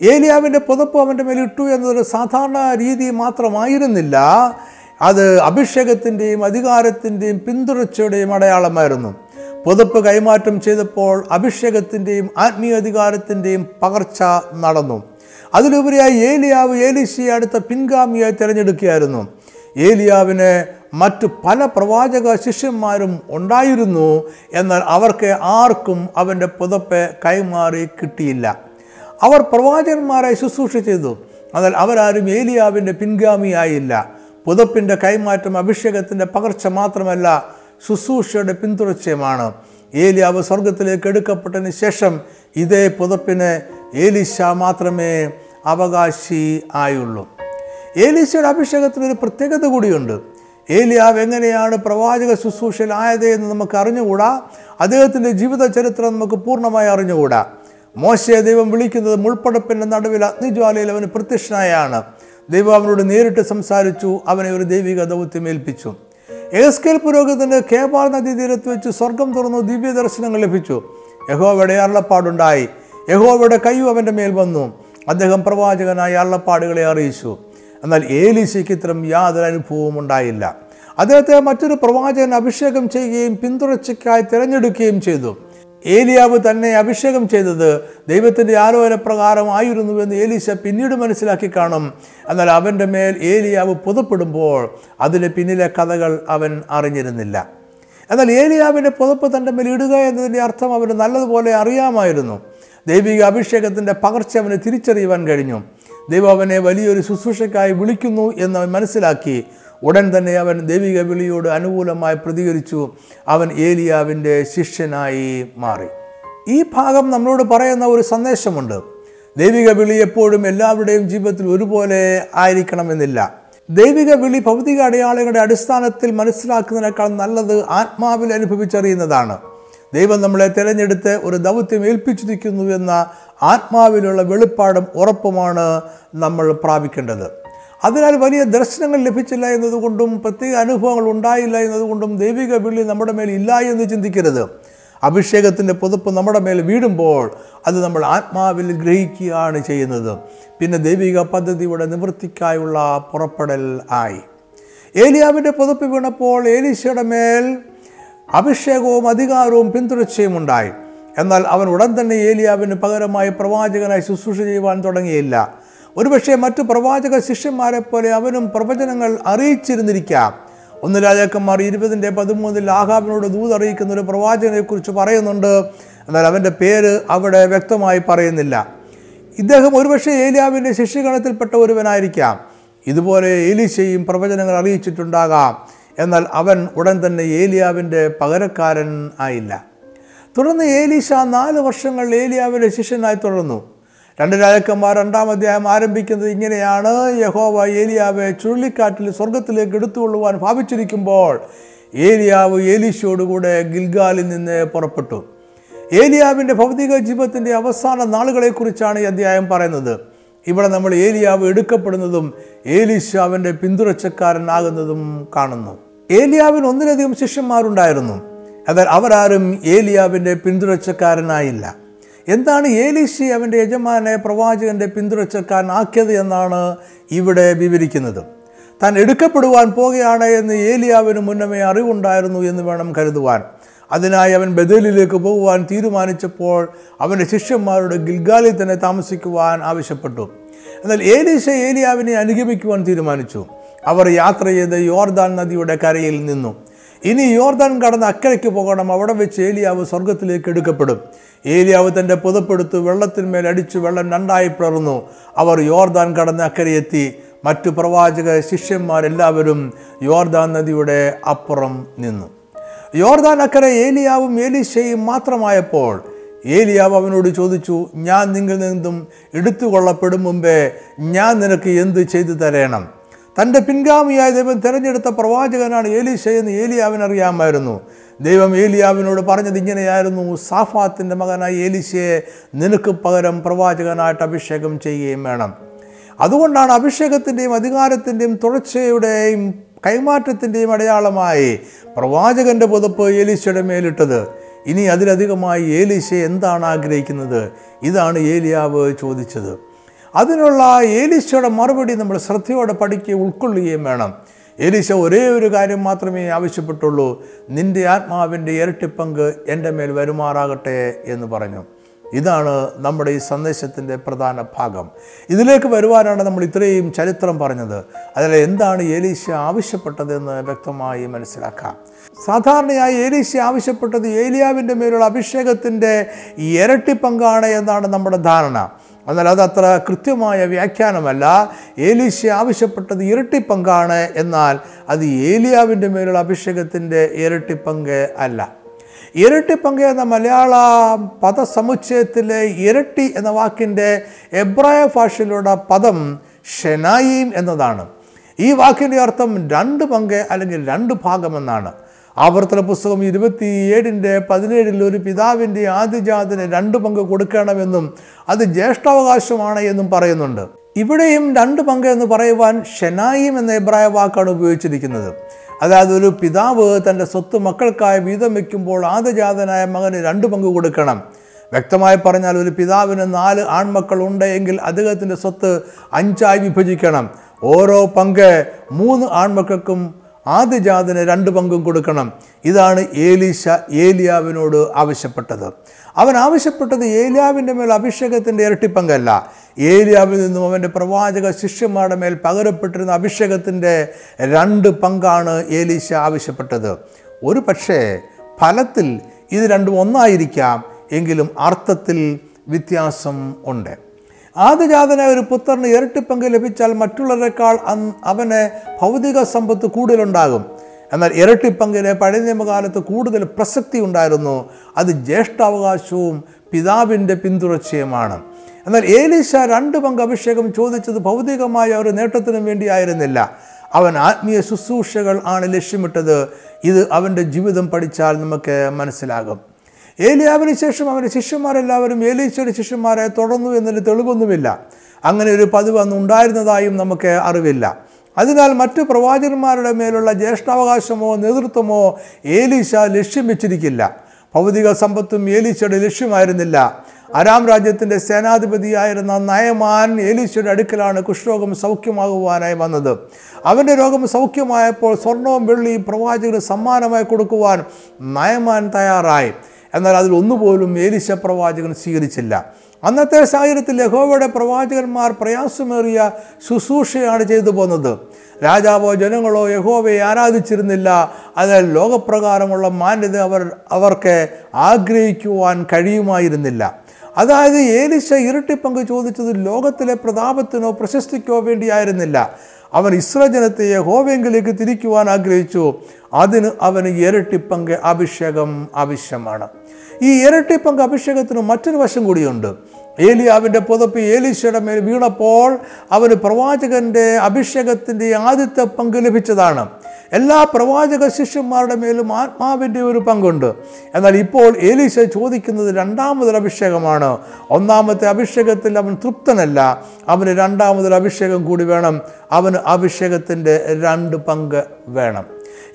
[SPEAKER 1] ഏലിയാവിന്റെ പുതപ്പ് അവന്റെ ഇട്ടു എന്നതൊരു സാധാരണ രീതി മാത്രമായിരുന്നില്ല. അത് അഭിഷേകത്തിന്റെയും അധികാരത്തിന്റെയും പിന്തുടർച്ചയുടെയും അടയാളമായിരുന്നു. പുതപ്പ് കൈമാറ്റം ചെയ്തപ്പോൾ അഭിഷേകത്തിന്റെയും ആത്മീയ അധികാരത്തിന്റെയും പകർച്ച നടന്നു. അതിലുപരിയായി ഏലിയാവ് ഏലിസിയെ അടുത്ത പിൻഗാമിയായി തിരഞ്ഞെടുക്കുകയായിരുന്നു. ഏലിയാവിന് മറ്റു പല പ്രവാചക ശിഷ്യന്മാരും ഉണ്ടായിരുന്നു എന്നാൽ അവർക്ക് ആർക്കും അവന്റെ പുതപ്പ് കൈമാറി കിട്ടിയില്ല. അവർ പ്രവാചകന്മാരായി ശുശ്രൂഷ ചെയ്തു. എന്നാൽ അവരാരും ഏലിയാവിന്റെ പിൻഗാമിയായില്ല. പുതപ്പിന്റെ കൈമാറ്റം അഭിഷേകത്തിന്റെ പകർച്ച മാത്രമല്ല ശുശ്രൂഷയുടെ പിന്തുടർച്ചയുമാണ്. ഏലിയാവ് സ്വർഗത്തിലേക്ക് എടുക്കപ്പെട്ടതിന് ശേഷം ഇതേ പുതപ്പിന് ഏലിശ മാത്രമേ അവകാശി ആയുള്ളൂ. ഏലിശയുടെ അഭിഷേകത്തിന് ഒരു പ്രത്യേകത കൂടിയുണ്ട്. ഏലിയാവ് എങ്ങനെയാണ് പ്രവാചക ശുശ്രൂഷയിലായത് എന്ന് നമുക്ക് അറിഞ്ഞുകൂടാ? അദ്ദേഹത്തിന്റെ ജീവിത ചരിത്രം നമുക്ക് പൂർണമായി അറിഞ്ഞുകൂടാ. മോശയെ ദൈവം വിളിക്കുന്നത് മുൾപ്പടപ്പിന്റെ നടുവിൽ അഗ്നിജ്വാലയിൽ അവന് പ്രത്യക്ഷനായാണ്. ദൈവം അവനോട് നേരിട്ട് സംസാരിച്ചു അവനെ ഒരു ദൈവിക ദൗത്യം ഏൽപ്പിച്ചു. ഏസ്കേൽ പുരോഗതിന് കേബാർ നദീ തീരത്ത് വെച്ച് സ്വർഗം തുറന്നു ദിവ്യ ദർശനങ്ങൾ ലഭിച്ചു. യഹോവയുടെ അരുളപ്പാടുണ്ടായി. യഹോവയുടെ കൈയും അവന്റെ മേൽ വന്നു. അദ്ദേഹം പ്രവാചകനായ അള്ളപ്പാടുകളെ അറിയിച്ചു. എന്നാൽ ഏലീശയ്ക്ക് ഇത്തരം യാതൊരു അനുഭവവും ഉണ്ടായില്ല. അദ്ദേഹത്തെ മറ്റൊരു പ്രവാചകൻ അഭിഷേകം ചെയ്യുകയും പിന്തുടർച്ചയ്ക്കായി തിരഞ്ഞെടുക്കുകയും ചെയ്തു. ഏലിയാവ് തന്നെ അഭിഷേകം ചെയ്തത് ദൈവത്തിന്റെ ആലോചന എന്ന് ഏലീശ പിന്നീട് മനസ്സിലാക്കി കാണും. എന്നാൽ അവന്റെ മേൽ ഏലിയാവ് പുതപ്പെടുമ്പോൾ അതിന് പിന്നിലെ കഥകൾ അവൻ അറിഞ്ഞിരുന്നില്ല. എന്നാൽ ഏലിയാവിന്റെ പുതപ്പ് തന്റെ മേൽ ഇടുക എന്നതിന്റെ അർത്ഥം അവന് നല്ലതുപോലെ അറിയാമായിരുന്നു. ദൈവിക അഭിഷേകത്തിന്റെ പകർച്ച അവന് തിരിച്ചറിയുവാൻ കഴിഞ്ഞു. ദൈവം അവനെ വലിയൊരു ശുശ്രൂഷയ്ക്കായി വിളിക്കുന്നു എന്ന് അവൻ മനസ്സിലാക്കി. ഉടൻ തന്നെ അവൻ ദൈവിക വിളിയോട് അനുകൂലമായി പ്രതികരിച്ചു. അവൻ ഏലിയാവിന്റെ ശിഷ്യനായി മാറി. ഈ ഭാഗം നമ്മളോട് പറയുന്ന ഒരു സന്ദേശമുണ്ട്. ദൈവിക വിളി എപ്പോഴും എല്ലാവരുടെയും ജീവിതത്തിൽ ഒരുപോലെ ആയിരിക്കണമെന്നില്ല. ദൈവിക വിളി ഭൗതിക അടയാളങ്ങളുടെ അടിസ്ഥാനത്തിൽ മനസ്സിലാക്കുന്നതിനേക്കാൾ നല്ലത് ആത്മാവിൽ അനുഭവിച്ചറിയുന്നതാണ്. ദൈവം നമ്മളെ തിരഞ്ഞെടുത്ത് ഒരു ദൗത്യം ഏൽപ്പിച്ചിരിക്കുന്നു എന്ന ആത്മാവിലുള്ള വെളിപ്പാടും ഉറപ്പുമാണ് നമ്മൾ പ്രാപിക്കേണ്ടത്. അതിനാൽ വലിയ ദർശനങ്ങൾ ലഭിച്ചില്ല എന്നതുകൊണ്ടും പ്രത്യേക അനുഭവങ്ങൾ ഉണ്ടായില്ല എന്നതുകൊണ്ടും ദൈവിക വിളി നമ്മുടെ മേൽ ഇല്ല എന്ന് ചിന്തിക്കരുത്. അഭിഷേകത്തിന്റെ പുതുപ്പ് നമ്മുടെ മേൽ വീടുമ്പോൾ അത് നമ്മൾ ആത്മാവിൽ ഗ്രഹിക്കുകയാണ് ചെയ്യുന്നത്. പിന്നെ ദൈവിക പദ്ധതിയുടെ നിവൃത്തിക്കായുള്ള പുറപ്പെടൽ ആയി. ഏലിയാവിന്റെ പുതുപ്പ് വീണപ്പോൾ ഏലീശയുടെ മേൽ അഭിഷേകവും അധികാരവും പിന്തുടർച്ചയും ഉണ്ടായി. എന്നാൽ അവൻ ഉടൻ തന്നെ ഏലിയാവിന് പകരമായി പ്രവാചകനായി ശുശ്രൂഷ ചെയ്യുവാൻ തുടങ്ങിയില്ല. ഒരുപക്ഷെ മറ്റു പ്രവാചക ശിഷ്യന്മാരെ പോലെ അവനും പ്രവചനങ്ങൾ അറിയിച്ചിരുന്നിരിക്കാം. ഒന്ന് രാജാക്കന്മാർ ഇരുപതിന്റെ പതിമൂന്നിൽ ആഹാബിനോട് ദൂത് അറിയിക്കുന്ന ഒരു പ്രവാചകനെക്കുറിച്ച് പറയുന്നുണ്ട്. എന്നാൽ അവന്റെ പേര് അവിടെ വ്യക്തമായി പറയുന്നില്ല. ഇദ്ദേഹം ഒരുപക്ഷെ ഏലിയാവിന്റെ ശിഷ്യഗണത്തിൽപ്പെട്ട ഒരുവനായിരിക്കാം. ഇതുപോലെ ഏലിശയും പ്രവചനങ്ങൾ അറിയിച്ചിട്ടുണ്ടാകാം. എന്നാൽ അവൻ ഉടൻ തന്നെ ഏലിയാവിന്റെ പകരക്കാരൻ ആയില്ല. തുടർന്ന് ഏലീഷ നാല് വർഷങ്ങൾ ഏലിയാവിന്റെ ശിഷ്യനായി തുടർന്നു. രണ്ട് രാജാക്കന്മാർ രണ്ടാം അധ്യായം ആരംഭിക്കുന്നത് ഇങ്ങനെയാണ്. യഹോവ ഏലിയാവെ ചുഴലിക്കാറ്റിൽ സ്വർഗത്തിലേക്ക് എടുത്തുകൊള്ളുവാൻ ഭാവിച്ചിരിക്കുമ്പോൾ ഏലിയാവ് ഏലീശയോടുകൂടെ ഗിൽഗാലിൽ നിന്ന് പുറപ്പെട്ടു. ഏലിയാവിന്റെ ഭൗതിക ജീവിതത്തിന്റെ അവസാന നാളുകളെക്കുറിച്ചാണ് ഈ അധ്യായം പറയുന്നത്. ഇവിടെ നമ്മൾ ഏലിയാവ് എടുക്കപ്പെടുന്നതും ഏലിശാവിന്റെ പിന്തുടർച്ചക്കാരനാകുന്നതും കാണുന്നു. ഏലിയാവിന് ഒന്നിലധികം ശിഷ്യന്മാരുണ്ടായിരുന്നു. എന്നാൽ അവരാരും ഏലിയാവിന്റെ പിന്തുടർച്ചക്കാരനായില്ല. എന്താണ് ഏലീശി അവന്റെ യജമാനെ പ്രവാചകന്റെ പിന്തുടർച്ചക്കാരനാക്കിയത് എന്നാണ് ഇവിടെ വിവരിക്കുന്നത്. താൻ എടുക്കപ്പെടുവാൻ പോകുകയാണ് എന്ന് ഏലിയാവിന് മുന്നമേ അറിവുണ്ടായിരുന്നു എന്ന് വേണം കരുതുവാൻ. അതിനായി അവൻ ബദലിലേക്ക് പോകുവാൻ തീരുമാനിച്ചപ്പോൾ അവന്റെ ശിഷ്യന്മാരോട് ഗിൽഗാലിൽ തന്നെ താമസിക്കുവാൻ ആവശ്യപ്പെട്ടു. എന്നാൽ ഏലീശ ഏലിയാവിനെ അനുഗമിക്കുവാൻ തീരുമാനിച്ചു. അവർ യാത്ര ചെയ്ത് യോർദാൻ നദിയുടെ കരയിൽ നിന്നു. ഇനി യോർദാൻ കടന്ന് അക്കരയ്ക്ക് പോകണം. അവിടെ വെച്ച് ഏലിയാവ് സ്വർഗത്തിലേക്ക് എടുക്കപ്പെടും. ഏലിയാവ് തന്റെ പുതപ്പെടുത്ത് വെള്ളത്തിന്മേൽ അടിച്ച് വെള്ളം രണ്ടായി പിളർന്നു. അവർ യോർദാൻ കടന്ന് അക്കരയെത്തി മറ്റു പ്രവാചക ശിഷ്യന്മാരെല്ലാവരും യോർദാൻ നദിയുടെ അപ്പുറം നിന്നു. യോർദാൻ അക്കരെ ഏലിയാവും ഏലീശയും മാത്രമായപ്പോൾ ഏലിയാവ് അവനോട് ചോദിച്ചു ഞാൻ നിങ്ങളിൽ നിന്നും എടുത്തു എടുത്തുകൊള്ളപ്പെടും മുമ്പേ ഞാൻ നിനക്ക് എന്ത് ചെയ്തു തരേണം? തന്റെ പിൻഗാമിയായ ദൈവം തിരഞ്ഞെടുത്ത പ്രവാചകനാണ് ഏലീശ എന്ന് ഏലിയാവിനറിയാമായിരുന്നു ദൈവം ഏലിയാവിനോട് പറഞ്ഞത് ഇങ്ങനെയായിരുന്നു സാഫാത്തിന്റെ മകനായ ഏലീശയെ നിനക്ക് പകരം പ്രവാചകനായിട്ട് അഭിഷേകം ചെയ്യുകയും വേണം. അതുകൊണ്ടാണ് അഭിഷേകത്തിന്റെയും അധികാരത്തിന്റെയും തുടർച്ചയുടെയും കൈമാറ്റത്തിന്റെയും അടയാളമായി പ്രവാചകന്റെ പുതപ്പ് ഏലീശയുടെ മേലിട്ടത്. ഇനി അതിലധികമായി ഏലീശ എന്താണ് ആഗ്രഹിക്കുന്നത്? ഇതാണ് ഏലിയാവ് ചോദിച്ചത്. അതിനുള്ള ഏലീശയുടെ മറുപടി നമ്മൾ ശ്രദ്ധയോടെ പഠിക്കുകയും ഉൾക്കൊള്ളുകയും വേണം. ഏലീശ ഒരേ ഒരു കാര്യം മാത്രമേ ആവശ്യപ്പെട്ടുള്ളൂ. നിന്റെ ആത്മാവിന്റെ ഇരട്ടിപ്പങ്ക് എന്റെ മേൽ വരുമാറാകട്ടെ എന്ന് പറഞ്ഞു. ഇതാണ് നമ്മുടെ ഈ സന്ദേശത്തിന്റെ പ്രധാന ഭാഗം. ഇതിലേക്ക് വരുവാനാണ് നമ്മൾ ഇത്രയും ചരിത്രം പറഞ്ഞത്. അതിൽ എന്താണ് ഏലീശ ആവശ്യപ്പെട്ടതെന്ന് വ്യക്തമായി മനസ്സിലാക്കാം. സാധാരണയായി ഏലീശ ആവശ്യപ്പെട്ടത് ഏലിയാവിന്റെ മേലുള്ള അഭിഷേകത്തിന്റെ ഇരട്ടി പങ്കാണ് എന്നാണ് നമ്മുടെ ധാരണ. എന്നാൽ അത് അത്ര കൃത്യമായ വ്യാഖ്യാനമല്ല. ഏലീശ ആവശ്യപ്പെട്ടത് ഇരട്ടി പങ്കാണ് എന്നാൽ അത് ഏലിയാവിന്റെ മേലുള്ള അഭിഷേകത്തിന്റെ ഇരട്ടി പങ്ക് അല്ല. ഇരട്ടി പങ്ക് എന്ന മലയാള പദസമുച്ചയത്തിലെ ഇരട്ടി എന്ന വാക്കിന്റെ എബ്രായ ഭാഷയിലുള്ള പദം ഷെനായിം എന്നതാണ്. ഈ വാക്കിന്റെ അർത്ഥം രണ്ട് പങ്ക് അല്ലെങ്കിൽ രണ്ട് ഭാഗമെന്നാണ്. ആവർത്തന പുസ്തകം ഇരുപത്തിയേഴിന്റെ പതിനേഴിൽ ഒരു പിതാവിന്റെ ആദ്യജാതിന് രണ്ട് പങ്ക് കൊടുക്കണമെന്നും അത് ജ്യേഷ്ഠാവകാശമാണ് എന്നും പറയുന്നുണ്ട്. ഇവിടെയും രണ്ട് പങ്ക് എന്ന് പറയുവാൻ ഷെനായിം എന്ന എബ്രായ വാക്കാണ് ഉപയോഗിച്ചിരിക്കുന്നത്. അതായത് ഒരു പിതാവ് തന്റെ സ്വത്ത് മക്കൾക്കായി വീതം വയ്ക്കുമ്പോൾ ആദ്യജാതനായ മകന് രണ്ട് പങ്ക് കൊടുക്കണം. വ്യക്തമായി പറഞ്ഞാൽ ഒരു പിതാവിന് നാല് ആൺമക്കൾ ഉണ്ട് എങ്കിൽ അദ്ദേഹത്തിന്റെ സ്വത്ത് അഞ്ചായി വിഭജിക്കണം. ഓരോ പങ്ക് മൂന്ന് ആൺമക്കൾക്കും ആദ്യജാതന് രണ്ട് പങ്കും കൊടുക്കണം. ഇതാണ് ഏലീശ ഏലിയാവിനോട് ആവശ്യപ്പെട്ടത്. അവൻ ആവശ്യപ്പെട്ടത് ഏലിയാവിന്റെ മേൽ അഭിഷേകത്തിന്റെ ഇരട്ടിപ്പങ്കല്ല. ഏലിയാവിൽ നിന്നും അവന്റെ പ്രവാചക ശിഷ്യന്മാരുടെ മേൽ പകരപ്പെട്ടിരുന്ന അഭിഷേകത്തിന്റെ രണ്ട് പങ്കാണ് ഏലീശ ആവശ്യപ്പെട്ടത്. ഒരു പക്ഷേ ഫലത്തിൽ ഇത് രണ്ടും ഒന്നായിരിക്കാം എങ്കിലും അർത്ഥത്തിൽ വ്യത്യാസം ഉണ്ട്. ആദ്യജാതനായ ഒരു പുത്രന് ഇരട്ടിപ്പങ്ക് ലഭിച്ചാൽ മറ്റുള്ളവരെക്കാൾ അവന് ഭൗതിക സമ്പത്ത് കൂടുതലുണ്ടാകും. എന്നാൽ ഇരട്ടിപ്പങ്കിന് പഴയ നിയമകാലത്ത് കൂടുതൽ പ്രസക്തി ഉണ്ടായിരുന്നു. അത് ജ്യേഷ്ഠാവകാശവും പിതാവിന്റെ പിന്തുടർച്ചയുമാണ്. എന്നാൽ ഏലീശ രണ്ട് പങ്ക് അഭിഷേകം ചോദിച്ചത് ഭൗതികമായ ഒരു നേട്ടത്തിനും വേണ്ടിയായിരുന്നില്ല. അവൻ ആത്മീയ ശുശ്രൂഷകൾ ആണ് ലക്ഷ്യമിട്ടത്. ഇത് അവന്റെ ജീവിതം പഠിച്ചാൽ നമുക്ക് മനസ്സിലാകും. ഏലിയാവിന് ശേഷം അവന്റെ ശിഷ്യന്മാരെല്ലാവരും ഏലീശയുടെ ശിഷ്യന്മാരെ തുടർന്നു എന്നതിന് തെളിവൊന്നുമില്ല. അങ്ങനെ ഒരു പതിവ് അന്ന് ഉണ്ടായിരുന്നതായും നമുക്ക് അറിവില്ല. അതിനാൽ മറ്റു പ്രവാചകന്മാരുടെ മേലുള്ള ജ്യേഷ്ഠാവകാശമോ നേതൃത്വമോ ഏലീശ ലക്ഷ്യം വെച്ചിരിക്കില്ല ഭൗതിക സമ്പത്തും ഏലീശയുടെ ലക്ഷ്യമായിരുന്നില്ല. അരാം രാജ്യത്തിന്റെ സേനാധിപതിയായിരുന്ന നയമാൻ ഏലീശയുടെ അടുക്കലാണ് കുഷ്ഠരോഗം സൗഖ്യമാകുവാനായി വന്നത്. അവന്റെ രോഗം സൗഖ്യമായപ്പോൾ സ്വർണവും വെള്ളിയും പ്രവാചകന് സമ്മാനമായി കൊടുക്കുവാൻ നയമാൻ തയ്യാറായി. എന്നാൽ അതിൽ ഒന്നുപോലും ഏലീശ പ്രവാചകൻ സ്വീകരിച്ചില്ല. അന്നത്തെ സാഹചര്യത്തിൽ യഹോവയുടെ പ്രവാചകന്മാർ പ്രയാസമേറിയ ശുശ്രൂഷയാണ് ചെയ്തു പോകുന്നത് രാജാവോ ജനങ്ങളോ യഹോവയെ ആരാധിച്ചിരുന്നില്ല. അതിനാൽ ലോകപ്രകാരമുള്ള മാന്യത അവർ അവർക്ക് ആഗ്രഹിക്കുവാൻ കഴിയുമായിരുന്നില്ല. അതായത് ഏലിശ ഇരട്ടിപ്പങ്ക് ചോദിച്ചത് ലോകത്തിലെ പ്രതാപത്തിനോ പ്രശസ്തിക്കോ വേണ്ടിയായിരുന്നില്ല. അവൻ ഇസ്രജനത്തെ യഹോവെങ്കിലേക്ക് തിരിക്കുവാൻ ആഗ്രഹിച്ചു. അതിന് അവന് ഇരട്ടിപ്പങ്ക് അഭിഷേകം ആവശ്യമാണ്. ഈ ഇരട്ടിപ്പങ്ക് അഭിഷേകത്തിന് മറ്റൊരു വശം കൂടിയുണ്ട്. ഏലിയാവിന്റെ പുതപ്പ് ഏലീശയുടെ മേൽ വീണപ്പോൾ അവന് പ്രവാചകന്റെ അഭിഷേകത്തിന്റെ ആദ്യത്തെ പങ്ക് ലഭിച്ചതാണ്. എല്ലാ പ്രവാചക ശിഷ്യന്മാരുടെ മേലും ആത്മാവിന്റെ ഒരു പങ്കുണ്ട്. എന്നാൽ ഇപ്പോൾ ഏലീശ ചോദിക്കുന്നത് രണ്ടാമതൊരു അഭിഷേകമാണ്. ഒന്നാമത്തെ അഭിഷേകത്തിൽ അവൻ തൃപ്തനല്ല. അവന് രണ്ടാമതൊരു അഭിഷേകം കൂടി വേണം. അവന് അഭിഷേകത്തിന്റെ രണ്ട് പങ്ക് വേണം.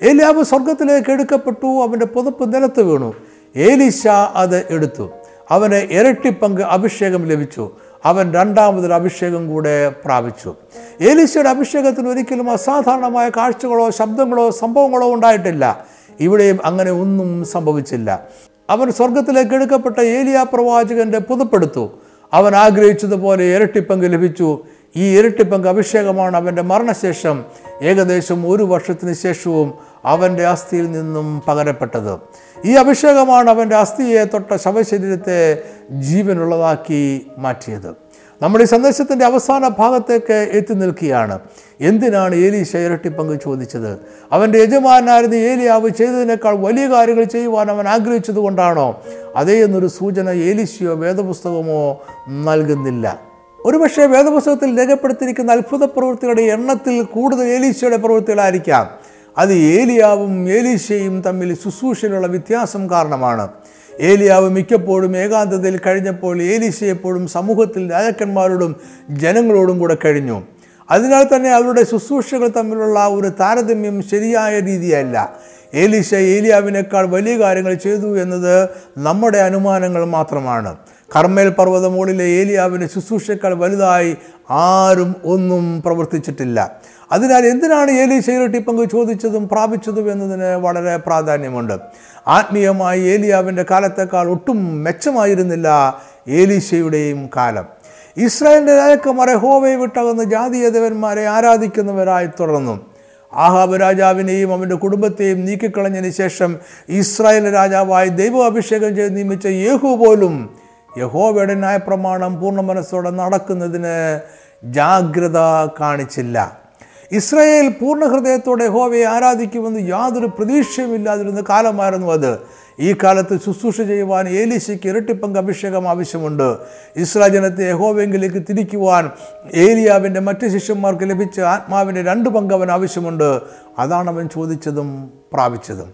[SPEAKER 1] ഏലിയാവ് സ്വർഗത്തിലേക്ക് എടുക്കപ്പെട്ടു. അവന്റെ പുതപ്പ് നിലത്ത് വീണു. ഏലീശ അത് എടുത്തു. അവന് ഇരട്ടിപ്പങ്ക് അഭിഷേകം ലഭിച്ചു. അവൻ രണ്ടാമതൊരു അഭിഷേകം കൂടെ പ്രാപിച്ചു. ഏലീശയുടെ അഭിഷേകത്തിന് ഒരിക്കലും അസാധാരണമായ കാഴ്ചകളോ ശബ്ദങ്ങളോ സംഭവങ്ങളോ ഉണ്ടായിട്ടില്ല. ഇവിടെയും അങ്ങനെ ഒന്നും സംഭവിച്ചില്ല. അവൻ സ്വർഗത്തിലേക്ക് എടുക്കപ്പെട്ട ഏലിയ പ്രവാചകന്റെ പുതുപ്പെടുത്തു. അവൻ ആഗ്രഹിച്ചതുപോലെ ഇരട്ടിപ്പങ്ക് ലഭിച്ചു. ഈ ഇരട്ടിപ്പങ്ക് അഭിഷേകമാണ് അവന്റെ മരണശേഷം. ഏകദേശം ഒരു വർഷത്തിന് ശേഷവും അവന്റെ അസ്ഥിയിൽ നിന്നും പകരപ്പെട്ടത്. ഈ അഭിഷേകമാണ് അവന്റെ അസ്ഥിയെ തൊട്ട ശവശരീരത്തെ ജീവനുള്ളതാക്കി മാറ്റിയത്. നമ്മൾ ഈ സന്ദേശത്തിന്റെ അവസാന ഭാഗത്തേക്ക് എത്തി നിൽക്കുകയാണ്. എന്തിനാണ് ഏലീശ ഇരട്ടിപ്പങ്ക് ചോദിച്ചത്? അവന്റെ യജമാനായിരുന്ന ഏലിയാവ് ചെയ്തതിനേക്കാൾ വലിയ കാര്യങ്ങൾ ചെയ്യുവാൻ അവൻ ആഗ്രഹിച്ചത് കൊണ്ടാണോ? അതേ എന്നൊരു സൂചന ഏലിശിയോ വേദപുസ്തകമോ നൽകുന്നില്ല. ഒരുപക്ഷെ വേദപുസ്തകത്തിൽ രേഖപ്പെടുത്തിയിരിക്കുന്ന അത്ഭുത പ്രവൃത്തികളുടെ എണ്ണത്തിൽ കൂടുതൽ ഏലീശയുടെ പ്രവൃത്തികളായിരിക്കാം. അത് ഏലിയാവും ഏലീശയും തമ്മിൽ ശുശ്രൂഷയിലുള്ള വ്യത്യാസം കാരണമാണ്. ഏലിയാവ് മിക്കപ്പോഴും ഏകാന്തതയിൽ കഴിഞ്ഞപ്പോൾ ഏലീശ എപ്പോഴും സമൂഹത്തിൽ രാജാക്കന്മാരോടും ജനങ്ങളോടും കൂടെ കഴിഞ്ഞു. അതിനാൽ തന്നെ അവരുടെ ശുശ്രൂഷകൾ തമ്മിലുള്ള ഒരു താരതമ്യം ശരിയായ രീതിയല്ല. ഏലീശ ഏലിയാവിനേക്കാൾ വലിയ കാര്യങ്ങൾ ചെയ്തു എന്നത് നമ്മുടെ അനുമാനങ്ങൾ മാത്രമാണ്. കർമ്മേൽ പർവതമുകളിലെ ഏലിയാവിന്റെ ശുശ്രൂഷക്കാൾ വലുതായി ആരും ഒന്നും പ്രവർത്തിച്ചിട്ടില്ല. അതിനാൽ എന്തിനാണ് ഏലീശയിലൊട്ടി പങ്ക് ചോദിച്ചതും പ്രാപിച്ചതും എന്നതിന് വളരെ പ്രാധാന്യമുണ്ട്. ആത്മീയമായി ഏലിയാവിന്റെ കാലത്തേക്കാൾ ഒട്ടും മെച്ചമായിരുന്നില്ല ഏലീശയുടെയും കാലം. ഇസ്രായേലിന്റെ രാജക്കുമാരെ ഹോവയെ വിട്ടകുന്ന ജാതീയതവന്മാരെ ആരാധിക്കുന്നവരായി തുടർന്നു. ആഹാബ് രാജാവിനെയും അവന്റെ കുടുംബത്തെയും നീക്കിക്കളഞ്ഞതിന് ശേഷം ഇസ്രായേൽ രാജാവായി ദൈവ അഭിഷേകം ചെയ്ത് നിയമിച്ച യേഹു പോലും യഹോവയുടെ ന്യായപ്രമാണം പൂർണ മനസ്സോടെ നടക്കുന്നതിന് ജാഗ്രത കാണിച്ചില്ല. ഇസ്രായേൽ പൂർണ ഹൃദയത്തോടെ ഹോവയെ ആരാധിക്കുമെന്ന് യാതൊരു പ്രതീക്ഷയുമില്ലാതിരുന്ന കാലമായിരുന്നു അത്. ഈ കാലത്ത് ശുശ്രൂഷ ചെയ്യുവാൻ ഏലീശയ്ക്ക് ഇരട്ടിപ്പങ്ക് അഭിഷേകം ആവശ്യമുണ്ട്. ഇസ്രായേൽ ജനത്തെ യഹോവെങ്കിലേക്ക് തിരിക്കുവാൻ ഏലിയാവിന്റെ മറ്റ് ശിഷ്യന്മാർക്ക് ലഭിച്ച ആത്മാവിന്റെ രണ്ട് പങ്ക് അവൻ ആവശ്യമുണ്ട്. അതാണ് അവൻ ചോദിച്ചതും പ്രാപിച്ചതും.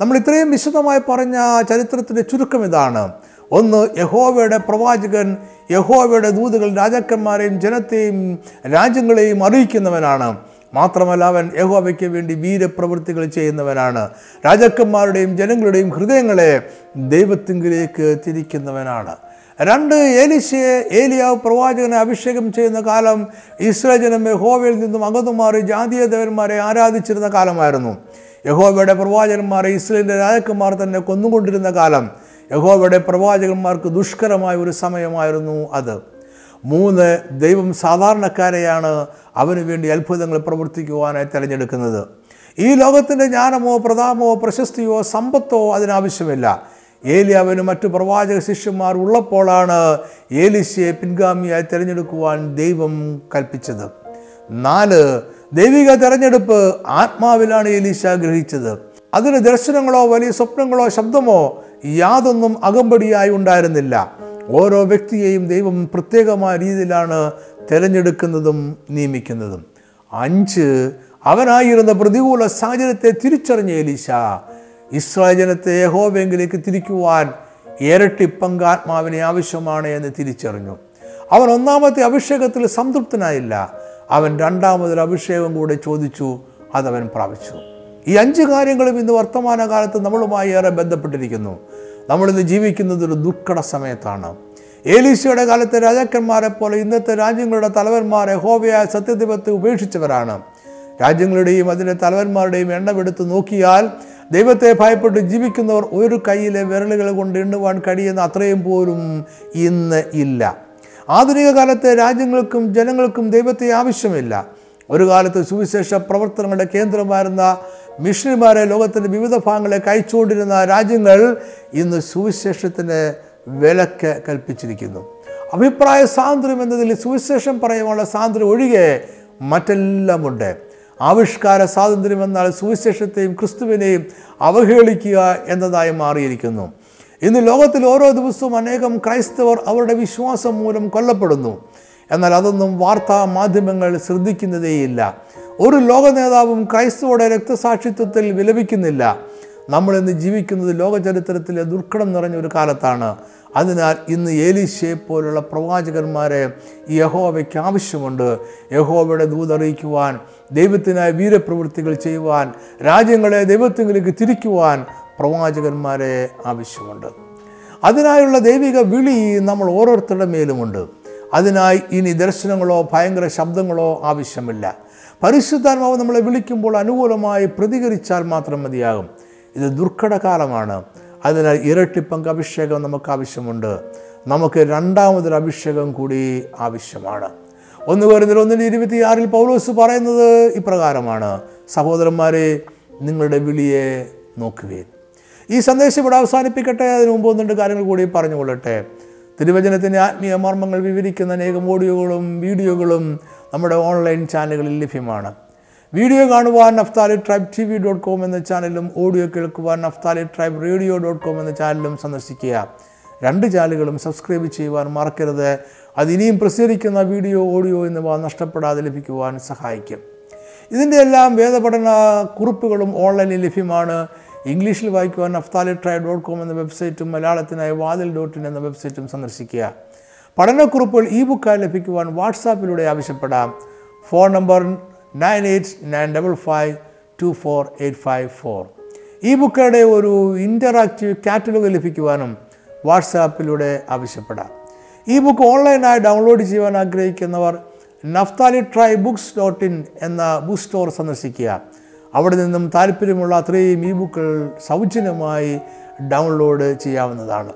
[SPEAKER 1] നമ്മൾ ഇത്രയും വിശദമായി പറഞ്ഞ ചരിത്രത്തിന്റെ ചുരുക്കം ഇതാണ്. ഒന്ന് യഹോവയുടെ പ്രവാചകൻ യഹോവയുടെ ദൂതുകൾ രാജാക്കന്മാരെയും ജനത്തെയും രാജ്യങ്ങളെയും അറിയിക്കുന്നവനാണ്. മാത്രമല്ല അവൻ യഹോവയ്ക്ക് വേണ്ടി വീരപ്രവൃത്തികൾ ചെയ്യുന്നവനാണ്. രാജാക്കന്മാരുടെയും ജനങ്ങളുടെയും ഹൃദയങ്ങളെ ദൈവത്തിങ്കിലേക്ക് തിരിക്കുന്നവനാണ്. രണ്ട് ഏലിശയെ ഏലിയാവ് പ്രവാചകനെ അഭിഷേകം ചെയ്യുന്ന കാലം ഇസ്രായേൽ ജനം യഹോവയിൽ നിന്നും അകന്നുമാറി ജാതീയ ദേവന്മാരെ ആരാധിച്ചിരുന്ന കാലമായിരുന്നു. യഹോവയുടെ പ്രവാചകന്മാരെ ഇസ്രയേലിന്റെ രാജാക്കന്മാർ തന്നെ കൊന്നുകൊണ്ടിരുന്ന കാലം. യഹോവയുടെ പ്രവാചകന്മാർക്ക് ദുഷ്കരമായ ഒരു സമയമായിരുന്നു അത്. മൂന്ന് ദൈവം സാധാരണക്കാരെയാണ് അവന് വേണ്ടി അത്ഭുതങ്ങൾ പ്രവർത്തിക്കുവാനായി തിരഞ്ഞെടുക്കുന്നത്. ഈ ലോകത്തിന്റെ ജ്ഞാനമോ പ്രതാപമോ പ്രശസ്തിയോ സമ്പത്തോ അതിനാവശ്യമില്ല. ഏലിയാവിന് മറ്റു പ്രവാചക ശിഷ്യന്മാർ ഉള്ളപ്പോഴാണ് ഏലിശയെ പിൻഗാമിയായി തിരഞ്ഞെടുക്കുവാൻ ദൈവം കൽപ്പിച്ചത്. നാല് ദൈവിക തിരഞ്ഞെടുപ്പ് ആത്മാവിലാണ് ഏലീശ ഗ്രഹിച്ചത്. അതിന് ദർശനങ്ങളോ വലിയ സ്വപ്നങ്ങളോ ശബ്ദമോ യാതൊന്നും അകമ്പടിയായി ഉണ്ടായിരുന്നില്ല. ഓരോ വ്യക്തിയെയും ദൈവം പ്രത്യേകമായ രീതിയിലാണ് തിരഞ്ഞെടുക്കുന്നതും നിയമിക്കുന്നതും. അഞ്ച് അവനായിരുന്ന പ്രതികൂല സാഹചര്യത്തെ തിരിച്ചറിഞ്ഞ എലീശ ഇസ്രായേൽ ജനത്തെ യഹോബെങ്കിലേക്ക് തിരിക്കുവാൻ ഇരട്ടി പങ്കാത്മാവിനെ ആവശ്യമാണ് എന്ന് തിരിച്ചറിഞ്ഞു. അവൻ ഒന്നാമത്തെ അഭിഷേകത്തിൽ സംതൃപ്തനായില്ല. അവൻ രണ്ടാമതൊരു അഭിഷേകം കൂടെ ചോദിച്ചു അതവൻ പ്രാപിച്ചു. ഈ അഞ്ച് കാര്യങ്ങളും ഇന്ന് വർത്തമാനകാലത്ത് നമ്മളുമായി ഏറെ ബന്ധപ്പെട്ടിരിക്കുന്നു. നമ്മളിന്ന് ജീവിക്കുന്നത് ഒരു ദുഃഖട സമയത്താണ്. ഏലീശയുടെ കാലത്തെ രാജാക്കന്മാരെ പോലെ ഇന്നത്തെ രാജ്യങ്ങളുടെ തലവന്മാരെ ഹോബിയായ സത്യദൈവത്തെ ഉപേക്ഷിച്ചവരാണ്. രാജ്യങ്ങളുടെയും അതിന്റെ തലവന്മാരുടെയും എണ്ണമെടുത്ത് നോക്കിയാൽ ദൈവത്തെ ഭയപ്പെട്ട് ജീവിക്കുന്നവർ ഒരു കയ്യിലെ വിരലുകൾ കൊണ്ട് എണ്ണുവാൻ കഴിയുന്ന അത്രയും പോലും ഇന്ന് ഇല്ല. ആധുനിക കാലത്തെ രാജ്യങ്ങൾക്കും ജനങ്ങൾക്കും ദൈവത്തെ ആവശ്യമില്ല. ഒരു കാലത്ത് സുവിശേഷ പ്രവർത്തനങ്ങളുടെ കേന്ദ്രമായിരുന്ന മിഷണറിമാരെ ലോകത്തിന്റെ വിവിധ ഭാഗങ്ങളെ അയച്ചുകൊണ്ടിരുന്ന രാജ്യങ്ങൾ ഇന്ന് സുവിശേഷത്തിന് വിലക്ക് കൽപ്പിച്ചിരിക്കുന്നു. അഭിപ്രായ സ്വാതന്ത്ര്യം എന്നതിൽ സുവിശേഷം പറയുവാനുള്ള സ്വാതന്ത്ര്യം ഒഴികെ മറ്റെല്ലാമുണ്ട്. ആവിഷ്കാര സ്വാതന്ത്ര്യം എന്നാൽ സുവിശേഷത്തെയും ക്രിസ്തുവിനെയും അവഹേളിക്കുക എന്നതായി മാറിയിരിക്കുന്നു. ഇന്ന് ലോകത്തിൽ ഓരോ ദിവസവും അനേകം ക്രൈസ്തവർ അവരുടെ വിശ്വാസം മൂലം കൊല്ലപ്പെടുന്നു. എന്നാൽ അതൊന്നും വാർത്താ മാധ്യമങ്ങൾ ശ്രദ്ധിക്കുന്നതേയില്ല. ഒരു ലോക നേതാവും ക്രൈസ്തവയുടെ രക്തസാക്ഷിത്വത്തിൽ വിലപിക്കുന്നില്ല. നമ്മൾ ഇന്ന് ജീവിക്കുന്നത് ലോക ചരിത്രത്തിലെ ദുർഘടം നിറഞ്ഞ ഒരു കാലത്താണ്. അതിനാൽ ഇന്ന് ഏലീശയെ പോലുള്ള പ്രവാചകന്മാരെ യഹോവയ്ക്ക് ആവശ്യമുണ്ട്. യഹോവയുടെ ദൂതറിയിക്കുവാൻ ദൈവത്തിനായി വീരപ്രവൃത്തികൾ ചെയ്യുവാൻ രാജ്യങ്ങളെ ദൈവത്തിലേക്ക് തിരിക്കുവാൻ പ്രവാചകന്മാരെ ആവശ്യമുണ്ട്. അതിനായുള്ള ദൈവിക വിളി നമ്മൾ ഓരോരുത്തരുടെ മേലുമുണ്ട്. അതിനായി ഇനി ദർശനങ്ങളോ ഭയങ്കര ശബ്ദങ്ങളോ ആവശ്യമില്ല. പരിശുദ്ധാത്മാവ് നമ്മളെ വിളിക്കുമ്പോൾ അനുകൂലമായി പ്രതികരിച്ചാൽ മാത്രം മതിയാകും. ഇത് ദുർഘടകാലമാണ്. അതിനാൽ ഇരട്ടിപ്പങ്ക് അഭിഷേകം നമുക്ക് ആവശ്യമുണ്ട്. നമുക്ക് രണ്ടാമതൊരു അഭിഷേകം കൂടി ആവശ്യമാണ്. ഒന്ന് വരുന്നതിൽ ഒന്നിന് ഇരുപത്തിയാറിൽ പൗലോസ് പറയുന്നത് ഇപ്രകാരമാണ്. സഹോദരന്മാരെ നിങ്ങളുടെ വിളിയെ നോക്കുകയും. ഈ സന്ദേശം ഇവിടെ അവസാനിപ്പിക്കട്ടെ. അതിന് മുമ്പ് ഒന്ന് രണ്ട് കാര്യങ്ങൾ കൂടി പറഞ്ഞുകൊള്ളട്ടെ. തിരുവചനത്തിന്റെ ആത്മീയ മർമ്മങ്ങൾ വിവരിക്കുന്ന അനേകം ഓഡിയോകളും വീഡിയോകളും നമ്മുടെ ഓൺലൈൻ ചാനലുകളിൽ ലഭ്യമാണ്. വീഡിയോ കാണുവാൻ Naphtali tribe T V dot com എന്ന ചാനലും ഓഡിയോ കേൾക്കുവാൻ Naphtali tribe radio dot com എന്ന ചാനലും സന്ദർശിക്കുക. രണ്ട് ചാനലുകളും സബ്സ്ക്രൈബ് ചെയ്യുവാൻ മറക്കരുത്. അതിനിയും പ്രസിദ്ധീകരിക്കുന്ന വീഡിയോ ഓഡിയോ എന്നിവ നഷ്ടപ്പെടാതെ ലഭിക്കുവാൻ സഹായിക്കും. ഇതിന്റെ എല്ലാം വേദപഠന കുറിപ്പുകളും ഓൺലൈനിൽ ലഭ്യമാണ്. ഇംഗ്ലീഷിൽ വായിക്കുവാൻ നഫ്താലി ട്രൈബ് ഡോട്ട് കോം എന്ന വെബ്സൈറ്റും മലയാളത്തിനായി വാതിൽ ഡോട്ട് ഇൻ എന്ന വെബ്സൈറ്റും സന്ദർശിക്കുക. പഠനക്കുറിപ്പുകൾ ഇ ബുക്കായി ലഭിക്കുവാൻ വാട്സാപ്പിലൂടെ ആവശ്യപ്പെടാം. Phone number nine eight nine double five two four eight five four. ഈ ബുക്കുകളുടെ ഒരു ഇന്ററാക്റ്റീവ് കാറ്റലോഗ് ലഭിക്കുവാനും വാട്സാപ്പിലൂടെ ആവശ്യപ്പെടാം. ഈ ബുക്ക് ഓൺലൈനായി ഡൗൺലോഡ് ചെയ്യുവാൻ ആഗ്രഹിക്കുന്നവർ Naphtali tri books dot in എന്ന ബുക്ക് സ്റ്റോർ സന്ദർശിക്കുക. അവിടെ നിന്നും താല്പര്യമുള്ള അത്രയും ഈ ബുക്കുകൾ സൗജന്യമായി ഡൗൺലോഡ് ചെയ്യാവുന്നതാണ്.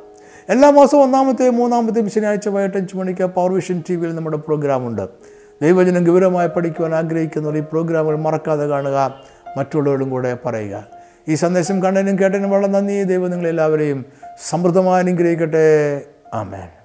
[SPEAKER 1] എല്ലാ മാസവും ഒന്നാമത്തെയും മൂന്നാമത്തെയും ശനിയാഴ്ച വൈകിട്ട് അഞ്ച് മണിക്ക് പവർ വിഷൻ ടി വിയിൽ നമ്മുടെ പ്രോഗ്രാമുണ്ട് ദൈവജനം ഗൗരവമായി പഠിക്കുവാൻ ആഗ്രഹിക്കുന്നവർ ഈ പ്രോഗ്രാമുകൾ മറക്കാതെ കാണുക. മറ്റുള്ളവരും കൂടെ പറയുക. ഈ സന്ദേശം കണ്ടതിനും കേട്ടതിനും വളരെ നന്ദി. ദൈവം നിങ്ങളെല്ലാവരെയും സമൃദ്ധമായി അനുഗ്രഹിക്കട്ടെ. ആമേൻ.